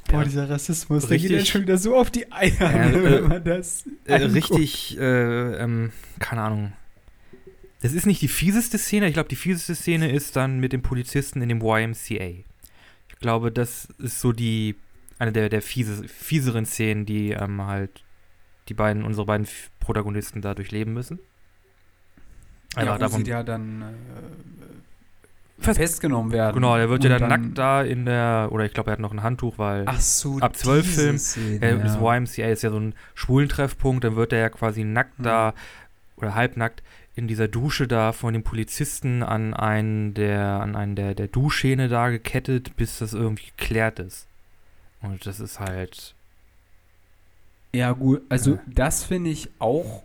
boah, dieser Rassismus, der geht Richtig. ja schon wieder so auf die Eier, äh, wenn man das Äh, richtig, äh, ähm, keine Ahnung. Das ist nicht die fieseste Szene, ich glaube, die fieseste Szene ist dann mit dem Polizisten in dem YMCA. Ich glaube, das ist so die, eine der, der fiese, fieseren Szenen, die ähm, halt die beiden, unsere beiden Protagonisten da durchleben müssen. ja, wo davon, sie ja dann äh, festgenommen werden. genau, der wird ja Und dann, nackt da in der, oder ich glaube, er hat noch ein Handtuch, weil Ach so, ab 12 diese Film, Szene, äh, das. YMCA ist ja so ein Schwulentreffpunkt, dann wird er ja quasi nackt Mhm. da, oder halbnackt, in dieser Dusche da von den Polizisten an einen der, an einen der, der Duschhähne da gekettet, bis das irgendwie geklärt ist. Und das ist halt. Ja, gut, also Ja. das finde ich auch,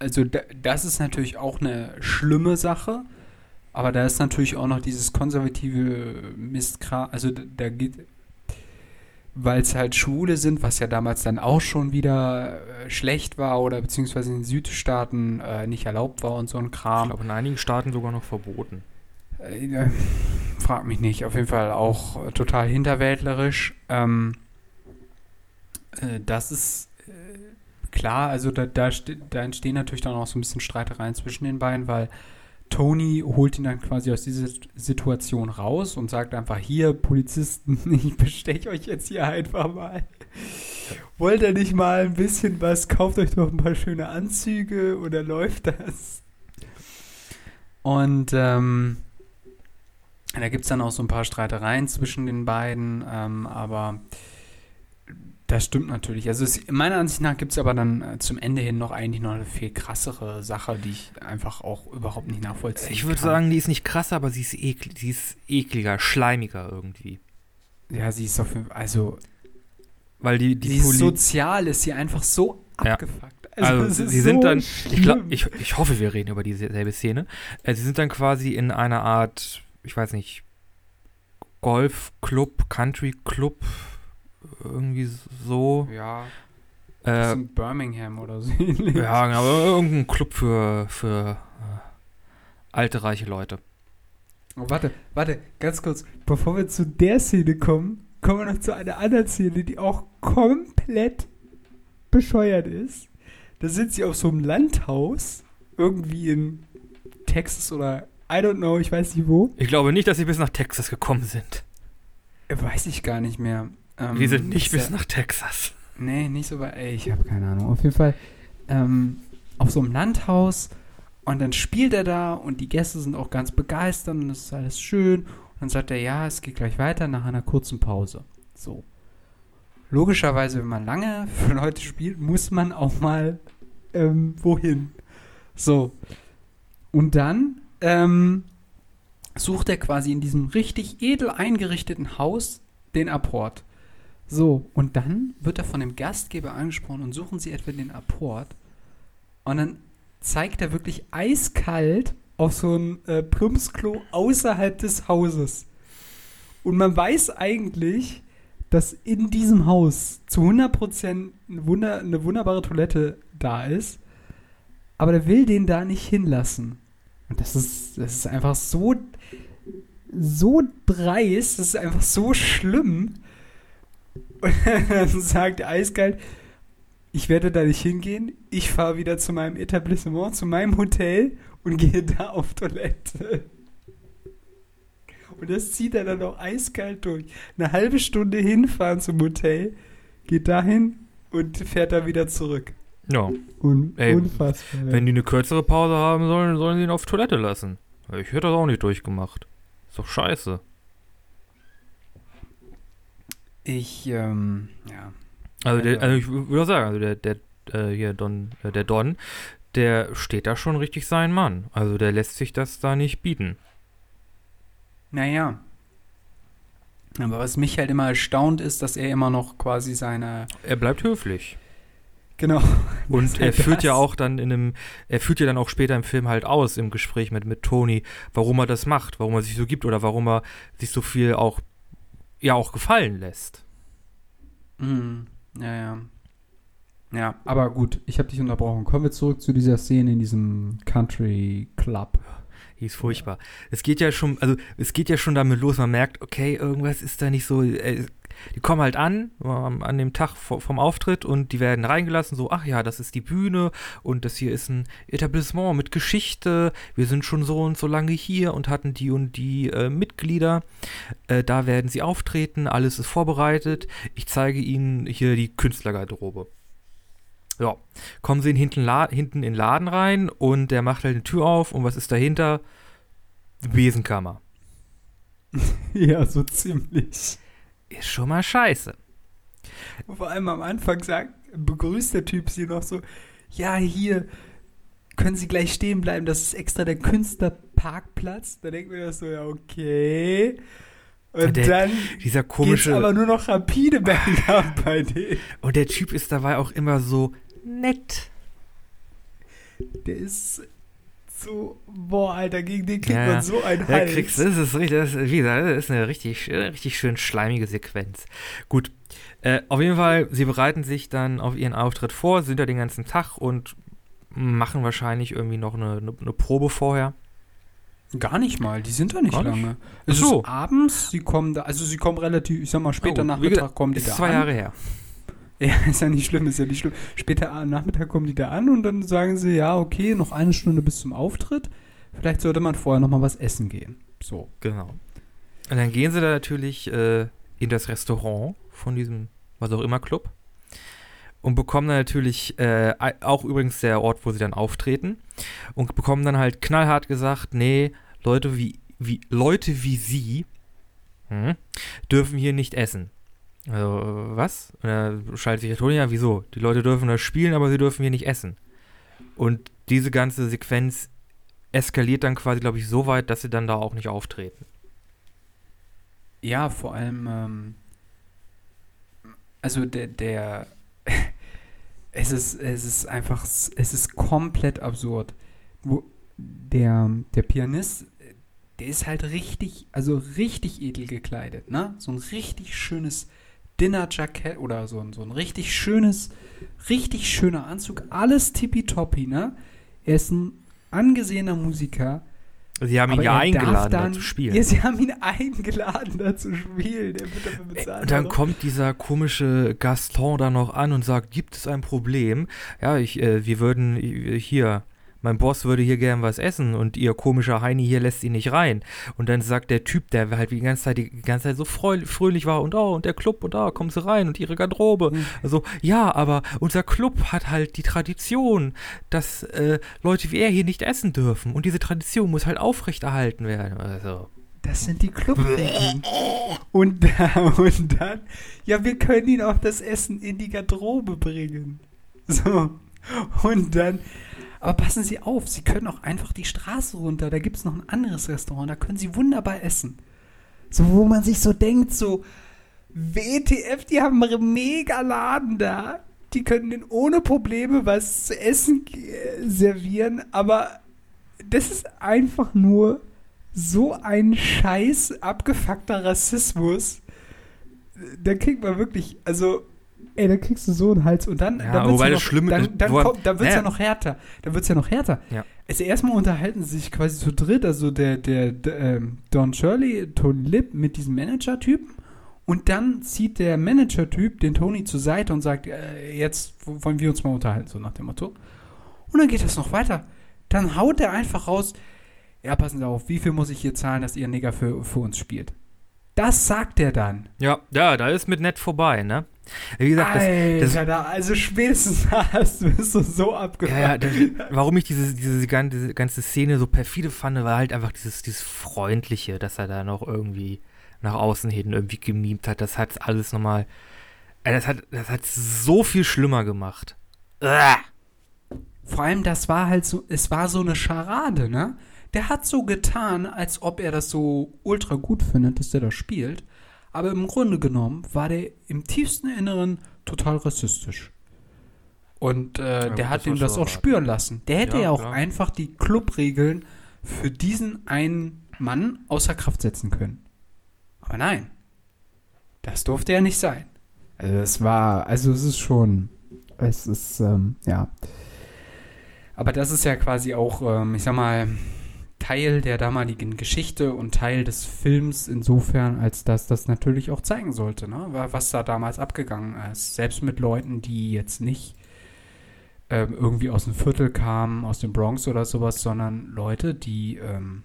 also da, das ist natürlich auch eine schlimme Sache, aber da ist natürlich auch noch dieses konservative Mistkram, also da, geht, weil es halt Schwule sind, was ja damals dann auch schon wieder äh, schlecht war oder beziehungsweise in den Südstaaten äh, nicht erlaubt war und so ein Ich Kram. glaube, in einigen Staaten sogar noch verboten. Äh, frag mich nicht. Auf jeden Fall auch äh, total hinterwäldlerisch. Ähm, äh, das ist äh, klar, also da, da, da entstehen natürlich dann auch so ein bisschen Streitereien zwischen den beiden, weil Tony holt ihn dann quasi aus dieser Situation raus und sagt einfach, hier, Polizisten, ich besteche euch jetzt hier einfach mal. Wollt ihr nicht mal ein bisschen was? Kauft euch doch ein paar schöne Anzüge oder läuft das? Und ähm, da gibt es dann auch so ein paar Streitereien zwischen den beiden, ähm, aber das stimmt natürlich. Also es, meiner Ansicht nach gibt es aber dann äh, zum Ende hin noch eigentlich noch eine viel krassere Sache, die ich einfach auch überhaupt nicht nachvollziehen Ich würde kann. sagen, die ist nicht krasser, aber sie ist, ekl sie ist ekliger, schleimiger irgendwie. Ja, sie ist auf jeden Fall, also Weil die, die ist sozial ist sie einfach so Ja. abgefuckt. Also, es sie sind so dann, ich, glaub, ich, ich hoffe, wir reden über dieselbe Szene. Äh, sie sind dann quasi in einer Art, ich weiß nicht, Golfclub, Country-Club, irgendwie so. Ja, Äh, sind Birmingham oder so. ja, genau, irgendein Club für, für äh, alte, reiche Leute. Oh, warte, warte, ganz kurz. Bevor wir zu der Szene kommen, kommen wir noch zu einer anderen Szene, die auch komplett bescheuert ist. Da sind sie auf so einem Landhaus, irgendwie in Texas oder I don't know, ich weiß nicht wo. Ich glaube nicht, dass sie bis nach Texas gekommen sind. Äh, Weiß ich gar nicht mehr. Ähm, die sind nicht bis ja- nach Texas. Nee, nicht so weit. Ey, ich habe keine Ahnung. Auf jeden Fall ähm, auf so einem Landhaus und dann spielt er da und die Gäste sind auch ganz begeistert und es ist alles schön. Und dann sagt er, ja, es geht gleich weiter nach einer kurzen Pause. So. Logischerweise, wenn man lange für Leute spielt, muss man auch mal ähm, wohin. So. Und dann ähm, sucht er quasi in diesem richtig edel eingerichteten Haus den Apport. So, und dann wird er von dem Gastgeber angesprochen und suchen sie etwa den Apport. Und dann zeigt er wirklich eiskalt Auf so ein äh, Plumpsklo außerhalb des Hauses. Und man weiß eigentlich, dass in diesem Haus zu 100% eine, Wunder, eine wunderbare Toilette da ist. Aber der will den da nicht hinlassen. Und das ist, das ist einfach so, so dreist, das ist einfach so schlimm. Und dann sagt eiskalt, ich werde da nicht hingehen. Ich fahre wieder zu meinem Etablissement, zu meinem Hotel und gehe da auf Toilette. Und das zieht er dann auch eiskalt durch. Eine halbe Stunde hinfahren zum Hotel, geht dahin und fährt dann wieder zurück. Ja. Un Ey, unfassbar. Wenn die eine kürzere Pause haben sollen, sollen sie ihn auf Toilette lassen. Ich hätte das auch nicht durchgemacht. Ist doch scheiße. Ich, ähm, ja. Also, der, Also- also ich würde sagen, also der, der, äh, hier Don, äh, der Don, der steht da schon richtig sein Mann. Also der lässt sich das da nicht bieten. Naja. Aber was mich halt immer erstaunt ist, dass er immer noch quasi seine. Er bleibt höflich. Genau. Und er führt ja das. auch dann in einem, er führt ja dann auch später im Film halt aus, im Gespräch mit, mit Tony, warum er das macht, warum er sich so gibt oder warum er sich so viel auch, ja, auch gefallen lässt. Mhm. Ja, ja. Ja, aber gut, ich habe dich unterbrochen. Kommen wir zurück zu dieser Szene in diesem Country Club. Die ist furchtbar. Es geht ja schon, also es geht ja schon damit los, man merkt, okay, irgendwas ist da nicht so. Die kommen halt an, ähm, an dem Tag vo- vom Auftritt und die werden reingelassen, so, ach ja, das ist die Bühne und das hier ist ein Etablissement mit Geschichte. Wir sind schon so und so lange hier und hatten die und die äh, Mitglieder. Äh, da werden sie auftreten, alles ist vorbereitet. Ich zeige ihnen hier die Künstlergarderobe. Ja, kommen sie in hinten, hinten in den Laden rein und der macht halt eine Tür auf und was ist dahinter? Besenkammer. ja, so ziemlich. Ist schon mal scheiße. Vor allem am Anfang sagt, begrüßt der Typ sie noch so, ja, hier, können Sie gleich stehen bleiben, das ist extra der Künstlerparkplatz. Da denken wir das so, ja, okay. Und Der- dann Dieser geht's komische. aber nur noch rapide bergab bei denen. Und der Typ ist dabei auch immer so nett. Der ist so, boah, Alter, gegen den kriegt Ja, ja. man so einen Hals. kriegst, das ist richtig, das ist, wie gesagt, das ist eine richtig, richtig schön schleimige Sequenz. Gut, äh, auf jeden Fall, sie bereiten sich dann auf ihren Auftritt vor, sind da den ganzen Tag und machen wahrscheinlich irgendwie noch eine, eine, eine Probe vorher. Gar nicht mal, die sind da nicht Gar nicht? lange. Es Ach so. ist abends, sie kommen da, also sie kommen relativ, ich sag mal, später Oh, wie Nachmittag gesagt, kommen die Ist da zwei an. Jahre her. Ja, ist ja nicht schlimm, ist ja nicht schlimm. Später am Nachmittag kommen die da an und dann sagen sie, ja, okay, noch eine Stunde bis zum Auftritt. Vielleicht sollte man vorher noch mal was essen gehen. So. Genau. Und dann gehen sie da natürlich äh, in das Restaurant von diesem, was auch immer, Club. Und bekommen dann natürlich, äh, auch übrigens der Ort, wo sie dann auftreten. Und bekommen dann halt knallhart gesagt, nee, Leute wie, wie, Leute wie sie hm, dürfen hier nicht essen. Also, was? Und da schaltet sich der Toni, ja, wieso? Die Leute dürfen da spielen, aber sie dürfen hier nicht essen. Und diese ganze Sequenz eskaliert dann quasi, glaube ich, so weit, dass sie dann da auch nicht auftreten. Ja, vor allem, ähm, also der, der, es ist, es ist einfach, es ist komplett absurd. Wo der, der Pianist, der ist halt richtig, also richtig edel gekleidet, ne? So ein richtig schönes Dinnerjackett oder so ein, so ein richtig schönes, richtig schöner Anzug, alles tippitoppi, ne? Er ist ein angesehener Musiker. Sie haben ihn aber ja eingeladen, darf da dann, zu spielen. Ja, sie haben ihn eingeladen, da zu spielen. Der wird dafür bezahlt. Und dann also. kommt dieser komische Gaston da noch an und sagt, gibt es ein Problem? Ja, ich, äh, wir würden äh, hier, mein Boss würde hier gern was essen und ihr komischer Heini hier lässt ihn nicht rein. Und dann sagt der Typ, der halt die ganze Zeit, die ganze Zeit so fröhlich war und oh, und der Club und da kommen sie rein und ihre Garderobe. Mhm. Also, ja, aber unser Club hat halt die Tradition, dass äh, Leute wie er hier nicht essen dürfen. Und diese Tradition muss halt aufrechterhalten werden. Also, Das sind die Clubregeln. und, da, und dann, ja, wir können ihn auch das Essen in die Garderobe bringen. So. Und dann, aber passen Sie auf, Sie können auch einfach die Straße runter, da gibt es noch ein anderes Restaurant, da können Sie wunderbar essen. So, wo man sich so denkt, so, WTF, die haben einen mega Laden da. Die können den ohne Probleme was zu essen servieren, aber das ist einfach nur so ein scheiß abgefuckter Rassismus. Da kriegt man wirklich, also, ey, da kriegst du so einen Hals und dann, Ja, dann wird's wobei ja das noch, Schlimme dann, dann, wo er- kommt, dann wird's Ja. ja noch härter. Dann wird's ja noch härter. Ja. Also erstmal unterhalten sie sich quasi zu dritt, also der, der, der ähm, Don Shirley, Tony Lip mit diesem Manager-Typen und dann zieht der Manager-Typ den Tony zur Seite und sagt, äh, jetzt wollen wir uns mal unterhalten, so nach dem Motto. Und dann geht das noch weiter. Dann haut er einfach raus, ja, passen Sie auf, wie viel muss ich hier zahlen, dass Ihr Nigger für, für uns spielt? Das sagt er dann. ja, ja, da ist mit nett vorbei, ne? Wie gesagt, das, das- da, also spätestens hast du bist du so Ja, abgefahren. ja, das, warum ich diese, diese, diese ganze Szene so perfide fand, war halt einfach dieses, dieses Freundliche, dass er da noch irgendwie nach außen hin irgendwie gemimt hat. Das hat alles nochmal. Äh, das hat, das hat so viel schlimmer gemacht. Uah. Vor allem, das war halt so, es war so eine Scharade, ne? Der hat so getan, als ob er das so ultra gut findet, dass der das spielt. Aber im Grunde genommen war der im tiefsten Inneren total rassistisch. Und äh, gut, der hat ihm das auch hart. spüren lassen. Der hätte Ja, ja, auch klar. einfach die Clubregeln für diesen einen Mann außer Kraft setzen können. Aber nein, das durfte ja nicht sein. Also es war, also es ist schon, es ist, ähm, ja. Aber das ist ja quasi auch, ähm, ich sag mal, Teil der damaligen Geschichte und Teil des Films insofern, als dass das natürlich auch zeigen sollte, ne? wa- was da damals abgegangen ist. Selbst mit Leuten, die jetzt nicht ähm, irgendwie aus dem Viertel kamen, aus dem Bronx oder sowas, sondern Leute, die ähm,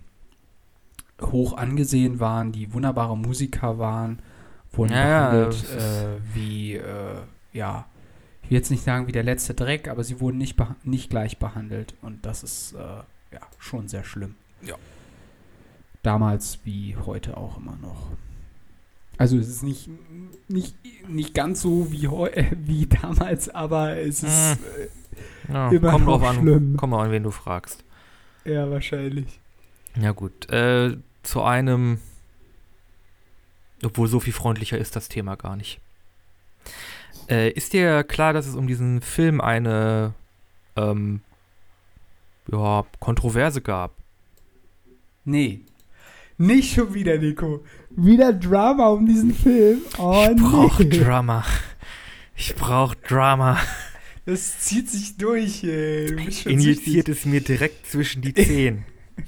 hoch angesehen waren, die wunderbare Musiker waren, wurden Ja, behandelt äh, wie, äh, ja, ich will jetzt nicht sagen wie der letzte Dreck, aber sie wurden nicht, nicht gleich behandelt. Und das ist äh, ja schon sehr schlimm. Ja. Damals wie heute auch immer noch. Also es ist nicht, nicht, nicht ganz so wie, äh, wie damals, aber es ist Hm. äh, Ja, Immer kommt noch drauf an, schlimm. kommt an, wen du fragst. ja, wahrscheinlich. Ja gut, äh, zu einem, obwohl so viel freundlicher ist das Thema gar nicht. Äh, ist dir klar, dass es um diesen Film eine ähm, ja, Kontroverse gab? Nee. Nicht schon wieder, Nico. Wieder Drama um diesen Film. Oh, ich brauch nee. Drama. Ich brauch Drama. Das zieht sich durch, ey. Du Injiziert es mir direkt zwischen die Zehen.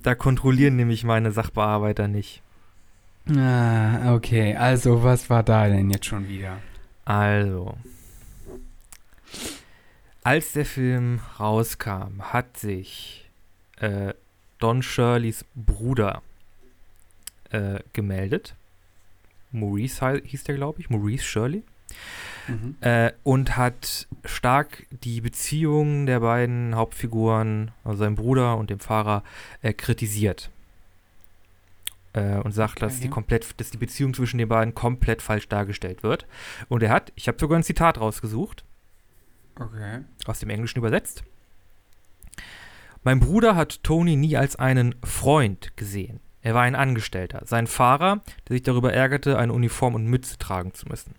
Da kontrollieren nämlich meine Sachbearbeiter nicht. Ah, okay. Also, was war da denn jetzt schon wieder? Also, als der Film rauskam, hat sich äh, Don Shirleys Bruder äh, gemeldet. Maurice hieß der, glaube ich. Maurice Shirley. Mhm. Äh, und hat stark die Beziehung der beiden Hauptfiguren, also seinem Bruder und dem Fahrer, äh, kritisiert. Äh, und sagt, dass, die Okay. komplett, dass die Beziehung zwischen den beiden komplett falsch dargestellt wird. Und er hat, ich habe sogar ein Zitat rausgesucht, Okay. aus dem Englischen übersetzt. Mein Bruder hat Tony nie als einen Freund gesehen. Er war ein Angestellter, sein Fahrer, der sich darüber ärgerte, eine Uniform und Mütze tragen zu müssen.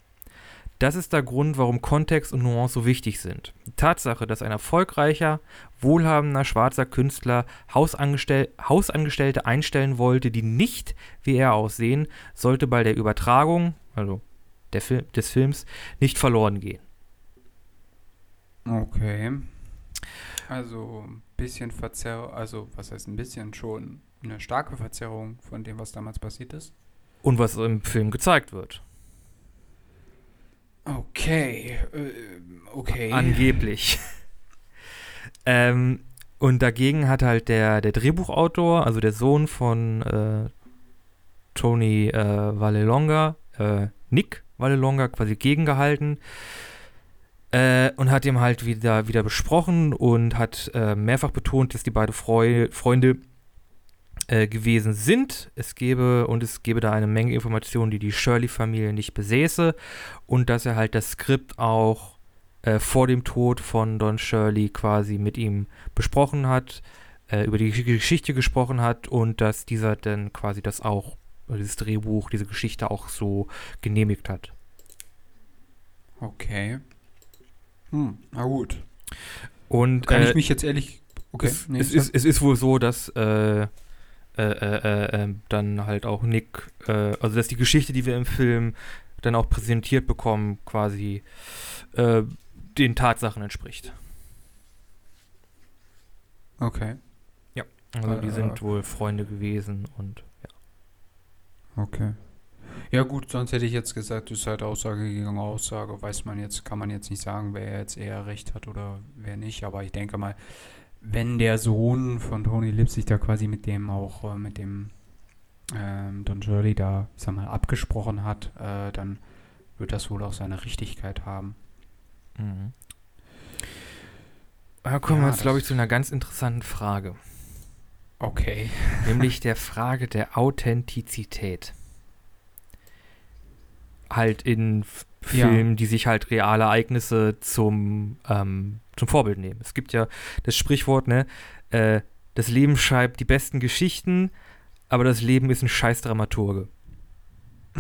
Das ist der Grund, warum Kontext und Nuance so wichtig sind. Die Tatsache, dass ein erfolgreicher, wohlhabender schwarzer Künstler Hausangestell Hausangestellte einstellen wollte, die nicht wie er aussehen, sollte bei der Übertragung, also der Fil des Films, nicht verloren gehen. Okay. Also, bisschen Verzerrung, also, was heißt ein bisschen schon eine starke Verzerrung von dem, was damals passiert ist. Und was im Film gezeigt wird. Okay. Äh, okay. Angeblich. ähm, und dagegen hat halt der, der Drehbuchautor, also der Sohn von äh, Tony äh, Vallelonga, äh, Nick Vallelonga, quasi gegengehalten. Äh, und hat ihm halt wieder, wieder besprochen und hat äh, mehrfach betont, dass die beiden Freu Freunde äh, gewesen sind. Es gäbe und es gäbe da eine Menge Informationen, die die Shirley-Familie nicht besäße und dass er halt das Skript auch äh, vor dem Tod von Don Shirley quasi mit ihm besprochen hat, äh, über die Gesch- Geschichte gesprochen hat und dass dieser dann quasi das auch, dieses Drehbuch, diese Geschichte auch so genehmigt hat. Okay. Hm, na gut. Und Kann äh, ich mich jetzt ehrlich. Okay. es, nee, es, ist, es ist wohl so, dass äh, äh, äh, äh, äh, dann halt auch Nick, äh, also dass die Geschichte, die wir im Film dann auch präsentiert bekommen, quasi den Tatsachen entspricht. Okay. Also die sind wohl Freunde gewesen und ja. Okay. Ja gut, sonst hätte ich jetzt gesagt, das ist halt Aussage gegen Aussage. Weiß man jetzt, kann man jetzt nicht sagen, wer jetzt eher recht hat oder wer nicht. Aber ich denke mal, wenn der Sohn von Tony Lip sich da quasi mit dem auch, äh, mit dem ähm, Don Shirley da, ich sag mal, abgesprochen hat, äh, dann wird das wohl auch seine Richtigkeit haben. Mhm. Da kommen Ja, wir jetzt, glaube ich, zu einer ganz interessanten Frage. Okay. nämlich der Frage der Authentizität. Halt in F- Ja. Filmen, die sich halt reale Ereignisse zum, ähm, zum Vorbild nehmen. Es gibt ja das Sprichwort, ne, äh, das Leben schreibt die besten Geschichten, aber das Leben ist ein scheiß Dramaturge.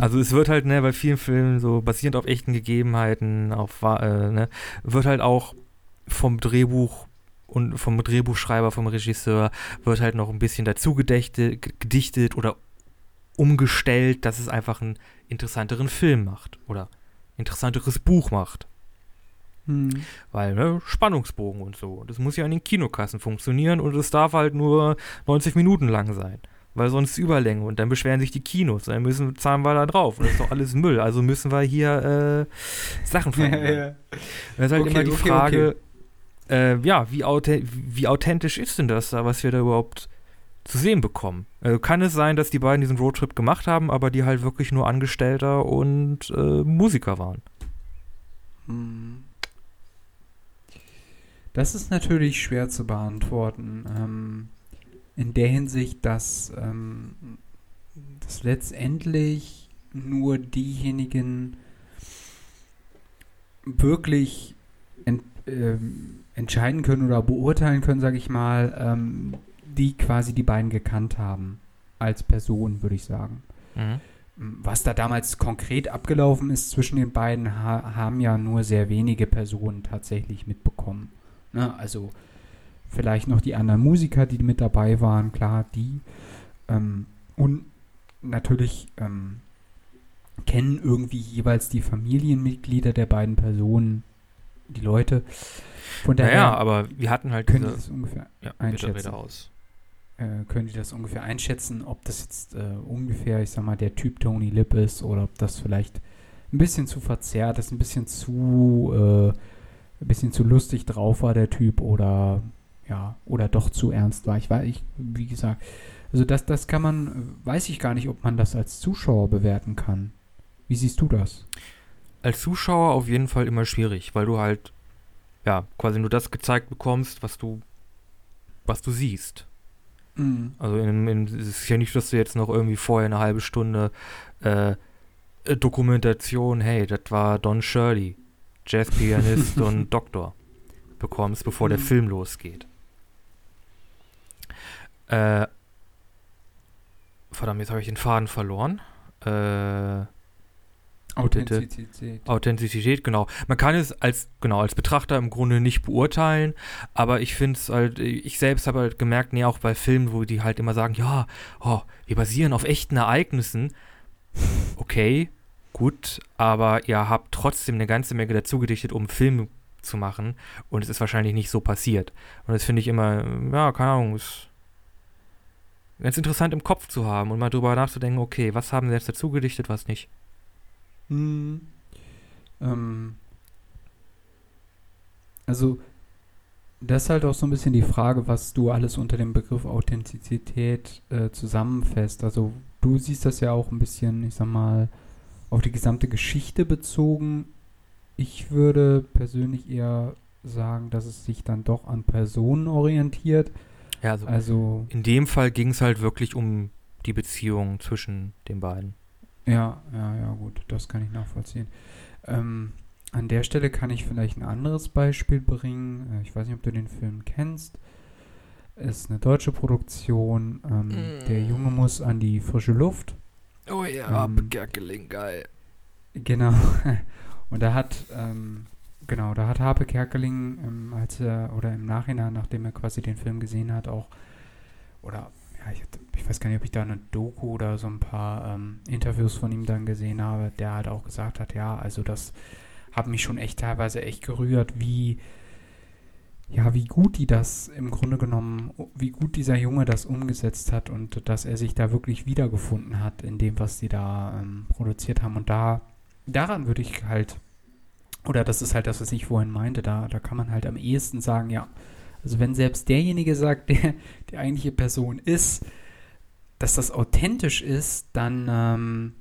Also es wird halt, ne, bei vielen Filmen so basierend auf echten Gegebenheiten, auf, äh, ne, wird halt auch vom Drehbuch und vom Drehbuchschreiber, vom Regisseur, wird halt noch ein bisschen dazu gedächte, gedichtet oder umgestellt, dass es einfach einen interessanteren Film macht oder interessanteres Buch macht. Hm. Weil, ne, Spannungsbogen und so. Das muss ja in den Kinokassen funktionieren und es darf halt nur 90 Minuten lang sein. Weil sonst Überlänge und dann beschweren sich die Kinos. Dann müssen zahlen wir da drauf. Und das ist doch alles Müll. Also müssen wir hier äh, Sachen ja, verändern. ja. Das ist halt Okay, immer die okay, Frage, Äh, ja, wie, authent wie authentisch ist denn das da, was wir da überhaupt zu sehen bekommen? Äh, kann es sein, dass die beiden diesen Roadtrip gemacht haben, aber die halt wirklich nur Angestellter und äh, Musiker waren? Hm. Das ist natürlich schwer zu beantworten. Ähm, in der Hinsicht, dass ähm, dass letztendlich nur diejenigen wirklich ent, ähm, entscheiden können oder beurteilen können, sage ich mal, ähm, die quasi die beiden gekannt haben. Als Person, würde ich sagen. Mhm. Was da damals konkret abgelaufen ist zwischen den beiden, ha haben ja nur sehr wenige Personen tatsächlich mitbekommen. Ne? Also vielleicht noch die anderen Musiker, die mit dabei waren, klar, die. Ähm, und natürlich ähm, kennen irgendwie jeweils die Familienmitglieder der beiden Personen, die Leute. Von daher Naja, aber wir hatten halt können die diese. das ungefähr Ja, einschätzen. aus. Äh, können die das ungefähr einschätzen, ob das jetzt äh, ungefähr, ich sag mal, der Typ Tony Lip ist oder ob das vielleicht ein bisschen zu verzerrt ist, ein bisschen zu, äh, ein bisschen zu lustig drauf war, der Typ, oder ja, oder doch zu ernst war. Ich weiß, ich, wie gesagt, also das, das kann man, weiß ich gar nicht, ob man das als Zuschauer bewerten kann. Wie siehst du das? Als Zuschauer auf jeden Fall immer schwierig, weil du halt, ja, quasi nur das gezeigt bekommst, was du, was du siehst. Also in, in, es ist ja nicht, dass du jetzt noch irgendwie vorher eine halbe Stunde äh, Dokumentation, hey, das war Don Shirley, Jazzpianist und Doktor, bekommst, bevor der Mhm. Film losgeht. Äh, verdammt, jetzt habe ich den Faden verloren. Äh, Authentizität. Authentizität, genau. Man kann es als, genau, als Betrachter im Grunde nicht beurteilen, aber ich finde es halt, ich selbst habe halt gemerkt, nee, auch bei Filmen, wo die halt immer sagen, ja, oh, wir basieren auf echten Ereignissen. Okay, gut, aber ihr habt trotzdem eine ganze Menge dazu gedichtet, um einen Film zu machen und es ist wahrscheinlich nicht so passiert. Und das finde ich immer, ja, keine Ahnung, ist ganz interessant im Kopf zu haben und mal drüber nachzudenken, okay, was haben sie jetzt dazu gedichtet, was nicht. Hm. Ähm, also, das ist halt auch so ein bisschen die Frage, was du alles unter dem Begriff Authentizität äh, zusammenfasst. Also, du siehst das ja auch ein bisschen, ich sag mal, auf die gesamte Geschichte bezogen. Ich würde persönlich eher sagen, dass es sich dann doch an Personen orientiert. Ja, also Also, In dem Fall ging es halt wirklich um die Beziehung zwischen den beiden. Ja, ja, ja, gut, das kann ich nachvollziehen. Ähm, an der Stelle kann ich vielleicht ein anderes Beispiel bringen. Äh, ich weiß nicht, ob du den Film kennst. Es ist eine deutsche Produktion. Ähm, Mm. Der Junge muss an die frische Luft. Oh ja, Ähm, Gerkeling, geil. Genau. Und da hat, ähm, genau, da hat Harpe Kerkeling, ähm, als er, oder im Nachhinein, nachdem er quasi den Film gesehen hat, auch, oder, ja, ich, ich weiß gar nicht, ob ich da eine Doku oder so ein paar ähm, Interviews von ihm dann gesehen habe, der halt auch gesagt hat, ja, also das hat mich schon echt teilweise echt gerührt, wie, ja, wie gut die das im Grunde genommen, wie gut dieser Junge das umgesetzt hat und dass er sich da wirklich wiedergefunden hat in dem, was die da ähm, produziert haben. Und da, daran würde ich halt, oder das ist halt das, was ich vorhin meinte, da, da kann man halt am ehesten sagen, ja, also wenn selbst derjenige sagt, der die eigentliche Person ist, dass das authentisch ist, dann, ähm,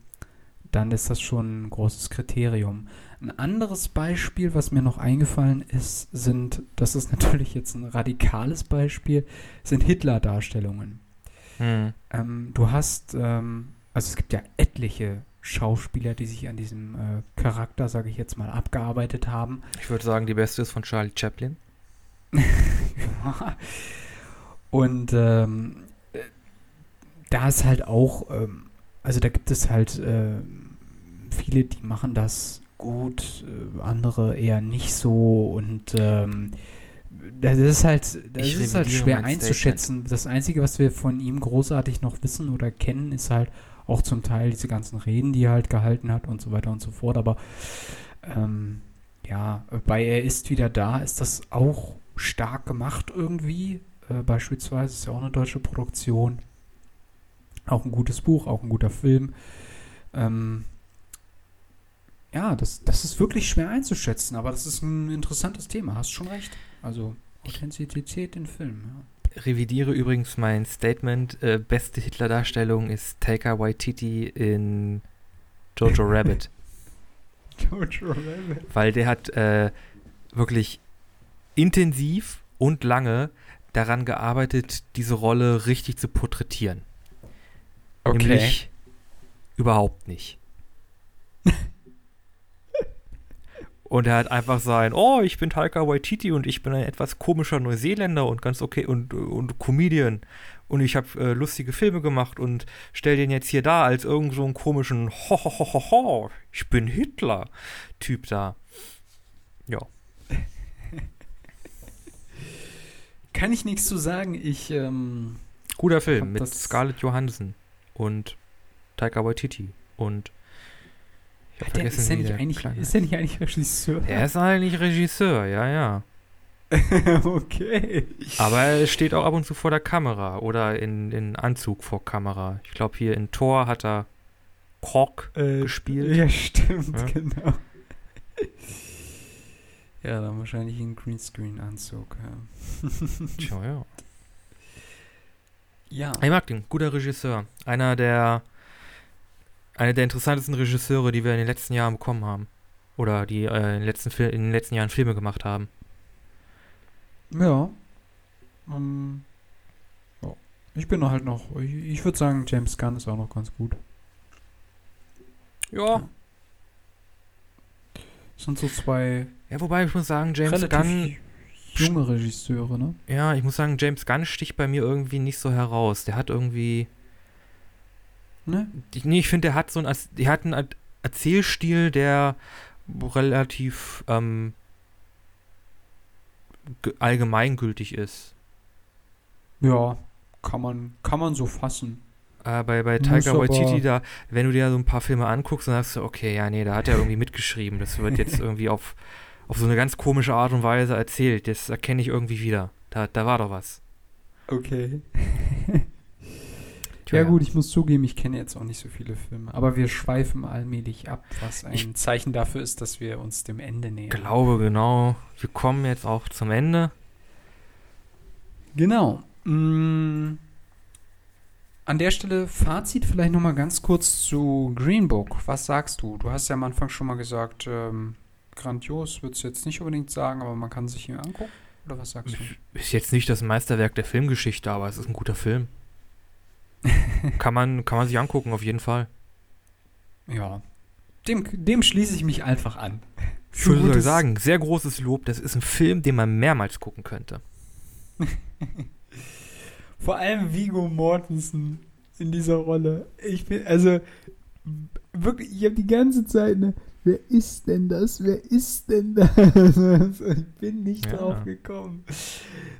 dann ist das schon ein großes Kriterium. Ein anderes Beispiel, was mir noch eingefallen ist, sind, das ist natürlich jetzt ein radikales Beispiel, sind Hitler-Darstellungen. Hm. Ähm, du hast, ähm, also es gibt ja etliche Schauspieler, die sich an diesem äh, Charakter, sage ich jetzt mal, abgearbeitet haben. Ich würde sagen, die beste ist von Charlie Chaplin. Und ähm, äh, da ist halt auch, ähm, also da gibt es halt ähm, viele, die machen das gut, äh, andere eher nicht so und ähm, das ist halt, das Ich ist halt schwer einzuschätzen. Das Einzige, was wir von ihm großartig noch wissen oder kennen, ist halt auch zum Teil diese ganzen Reden, die er halt gehalten hat und so weiter und so fort. Aber ähm, ja, bei Er ist wieder da ist das auch stark gemacht irgendwie. Äh, beispielsweise ist ja auch eine deutsche Produktion. Auch ein gutes Buch, auch ein guter Film. Ähm, ja, das, das ist wirklich schwer einzuschätzen, aber das ist ein interessantes Thema, hast schon recht. Also Authentizität in Filmen, Revidiere übrigens mein Statement. Äh, beste Hitler-Darstellung ist Taika Waititi in Jojo Rabbit. ja. Jojo Rabbit. Weil der hat äh, wirklich intensiv und lange daran gearbeitet, diese Rolle richtig zu porträtieren. Nämlich überhaupt nicht. und er hat einfach sein, oh, ich bin Taika Waititi und ich bin ein etwas komischer Neuseeländer und ganz okay und, und Comedian. Und ich habe äh, lustige Filme gemacht und stell den jetzt hier da als irgend so einen komischen ho, ho, ho, ho, ho, ich bin Hitler-Typ da. Ja. Kann ich nichts zu sagen. Ich, ähm, Guter Film mit Scarlett Johansson und Taika Waititi und ich hab der, vergessen, ist, der nicht eigentlich, Kleine ist der nicht eigentlich Regisseur? Er ist eigentlich Regisseur, ja, ja. okay. Aber er steht auch ab und zu vor der Kamera oder in, in Anzug vor Kamera. Ich glaube, hier in Thor hat er Kork Äh, gespielt. Ja, stimmt, Ja. genau. Ja, dann wahrscheinlich ein Greenscreen-Anzug. Ja. Tja, ja. ja. Ich mag den, guter Regisseur. Einer der, einer der interessantesten Regisseure, die wir in den letzten Jahren bekommen haben. Oder die äh, in, den letzten Fil in den letzten Jahren Filme gemacht haben. Ja. Ähm, ja. Ich bin halt noch, ich, ich würde sagen, James Gunn ist auch noch ganz gut. Ja. Das sind so zwei Ja, wobei ich muss sagen, James Gunn, junge Regisseure, ne? ja, ich muss sagen, James Gunn sticht bei mir irgendwie nicht so heraus. Der hat irgendwie, Ne? ich, nee, ich finde, der hat so einen, der hat einen Er- Erzählstil, der relativ ähm, ge- allgemeingültig ist. Ja, kann man, kann man so fassen. Äh, bei bei Taika Waititi, da, wenn du dir so ein paar Filme anguckst, dann sagst du, okay, ja, nee, da hat er irgendwie mitgeschrieben. Das wird jetzt irgendwie auf, auf so eine ganz komische Art und Weise erzählt. Das erkenne ich irgendwie wieder. Da, da war doch was. Okay. Tja, Ja gut, ich muss zugeben, ich kenne jetzt auch nicht so viele Filme. Aber wir schweifen allmählich ab, was ein Ich- Zeichen dafür ist, dass wir uns dem Ende nähern. glaube genau, wir kommen jetzt auch zum Ende. Genau. Mm, an der Stelle Fazit vielleicht nochmal ganz kurz zu Green Book. Was sagst du? Du hast ja am Anfang schon mal gesagt, ähm, grandios, würdest du jetzt nicht unbedingt sagen, aber man kann sich ihn angucken. Oder was sagst du? Ist jetzt nicht das Meisterwerk der Filmgeschichte, aber es ist ein guter Film. kann, man, kann man sich angucken, auf jeden Fall. Ja. Dem, dem schließe ich mich einfach an. Ich würde sagen, sehr großes Lob. Das ist ein Film, den man mehrmals gucken könnte. Vor allem Vigo Mortensen in dieser Rolle. Ich bin, also, wirklich, ich habe die ganze Zeit, ne, wer ist denn das? Wer ist denn das? ich bin nicht Ja. drauf gekommen.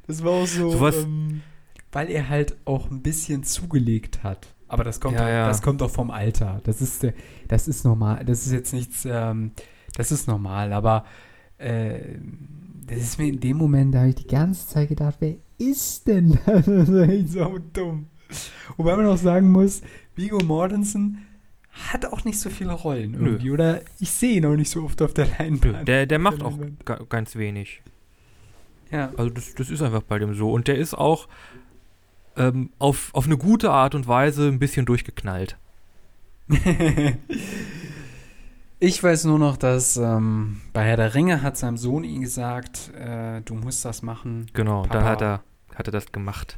Das war auch so, Sowas- ähm, Weil er halt auch ein bisschen zugelegt hat. Aber das kommt, Ja, doch, ja. das kommt doch vom Alter. Das ist, der- das ist normal. Das ist jetzt nichts, ähm, das ist normal. Aber äh, das ist mir in dem Moment, da habe ich die ganze Zeit gedacht, wer ist denn das? Das ist echt so dumm. Wobei man auch sagen muss, Vigo Mortensen hat auch nicht so viele Rollen Nö. irgendwie. Oder ich sehe ihn auch nicht so oft auf der Leinwand. Der, der macht Der auch ga, ganz wenig. Ja. Also das, das ist einfach bei dem so. Und der ist auch ähm, auf, auf eine gute Art und Weise ein bisschen durchgeknallt. Ich weiß nur noch, dass ähm, bei Herr der Ringe hat seinem Sohn ihm gesagt, äh, du musst das machen. Genau, Papa. dann hat er, hat er das gemacht.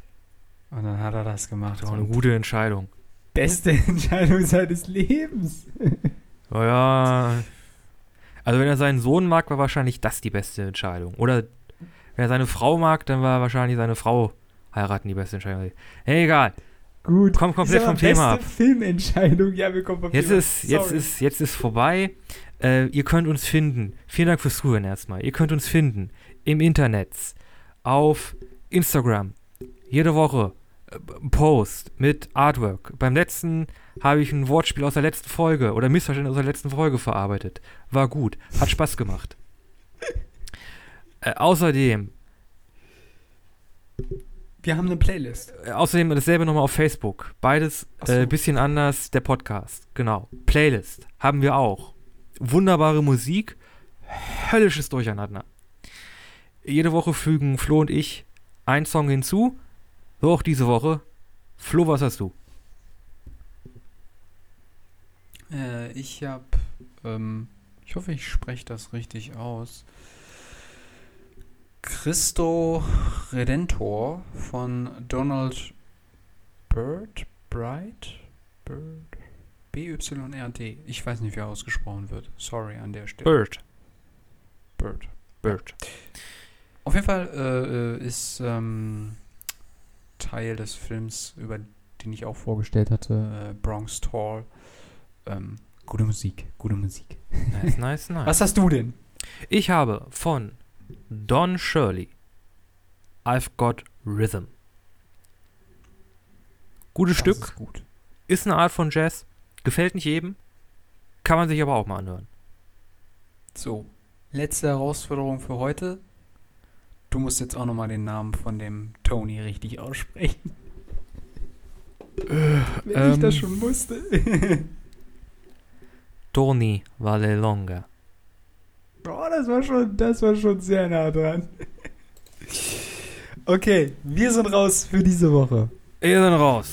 Und dann hat er das gemacht. Das war eine gute Entscheidung. Beste Entscheidung seines Lebens. Ja, Ja. Also wenn er seinen Sohn mag, war wahrscheinlich das die beste Entscheidung. Oder wenn er seine Frau mag, dann war wahrscheinlich seine Frau heiraten die beste Entscheidung. Hey, egal. Gut. Komm komplett vom Thema ab. Filmentscheidung. Ja, wir kommen vom Jetzt Thema. ist, jetzt Sorry. ist, jetzt ist vorbei. Äh, ihr könnt uns finden. Vielen Dank fürs Zuhören erstmal. Ihr könnt uns finden im Internet, auf Instagram. Jede Woche äh, Post mit Artwork. Beim letzten habe ich ein Wortspiel aus der letzten Folge oder Missverständnis aus der letzten Folge verarbeitet. War gut. Hat Spaß gemacht. äh, außerdem, Wir haben eine Playlist. äh, außerdem dasselbe nochmal auf Facebook. Beides Ach so. äh, bisschen anders, der Podcast. Genau. Playlist haben wir auch. Wunderbare Musik, höllisches Durcheinander. Jede Woche fügen Flo und ich einen Song hinzu. So auch diese Woche. Flo, was hast du? Äh, ich habe, ähm, ich hoffe, ich spreche das richtig aus. Christo Redentor von Donald Bird, Bright, Bird. B-Y-R-D. Ich weiß nicht, wie er ausgesprochen wird. Sorry an der Stelle. Bird. Bird. Bird. Auf jeden Fall äh, äh, ist ähm, Teil des Films, über den ich auch vorgestellt hatte, äh, Bronx Tall. Ähm, gute Musik, gute Musik. Nice, nice, nice. Was hast du denn? Ich habe von Don Shirley I've Got Rhythm. Gutes Das Stück, ist gut. ist eine Art von Jazz, gefällt nicht jedem, kann man sich aber auch mal anhören. So, letzte Herausforderung für heute. Du musst jetzt auch nochmal den Namen von dem Tony richtig aussprechen. Wenn ich das Ähm. schon musste. Tony Vallelonga. Oh, das war schon, das war schon sehr nah dran. Okay, wir sind raus für diese Woche. Ihr sind raus.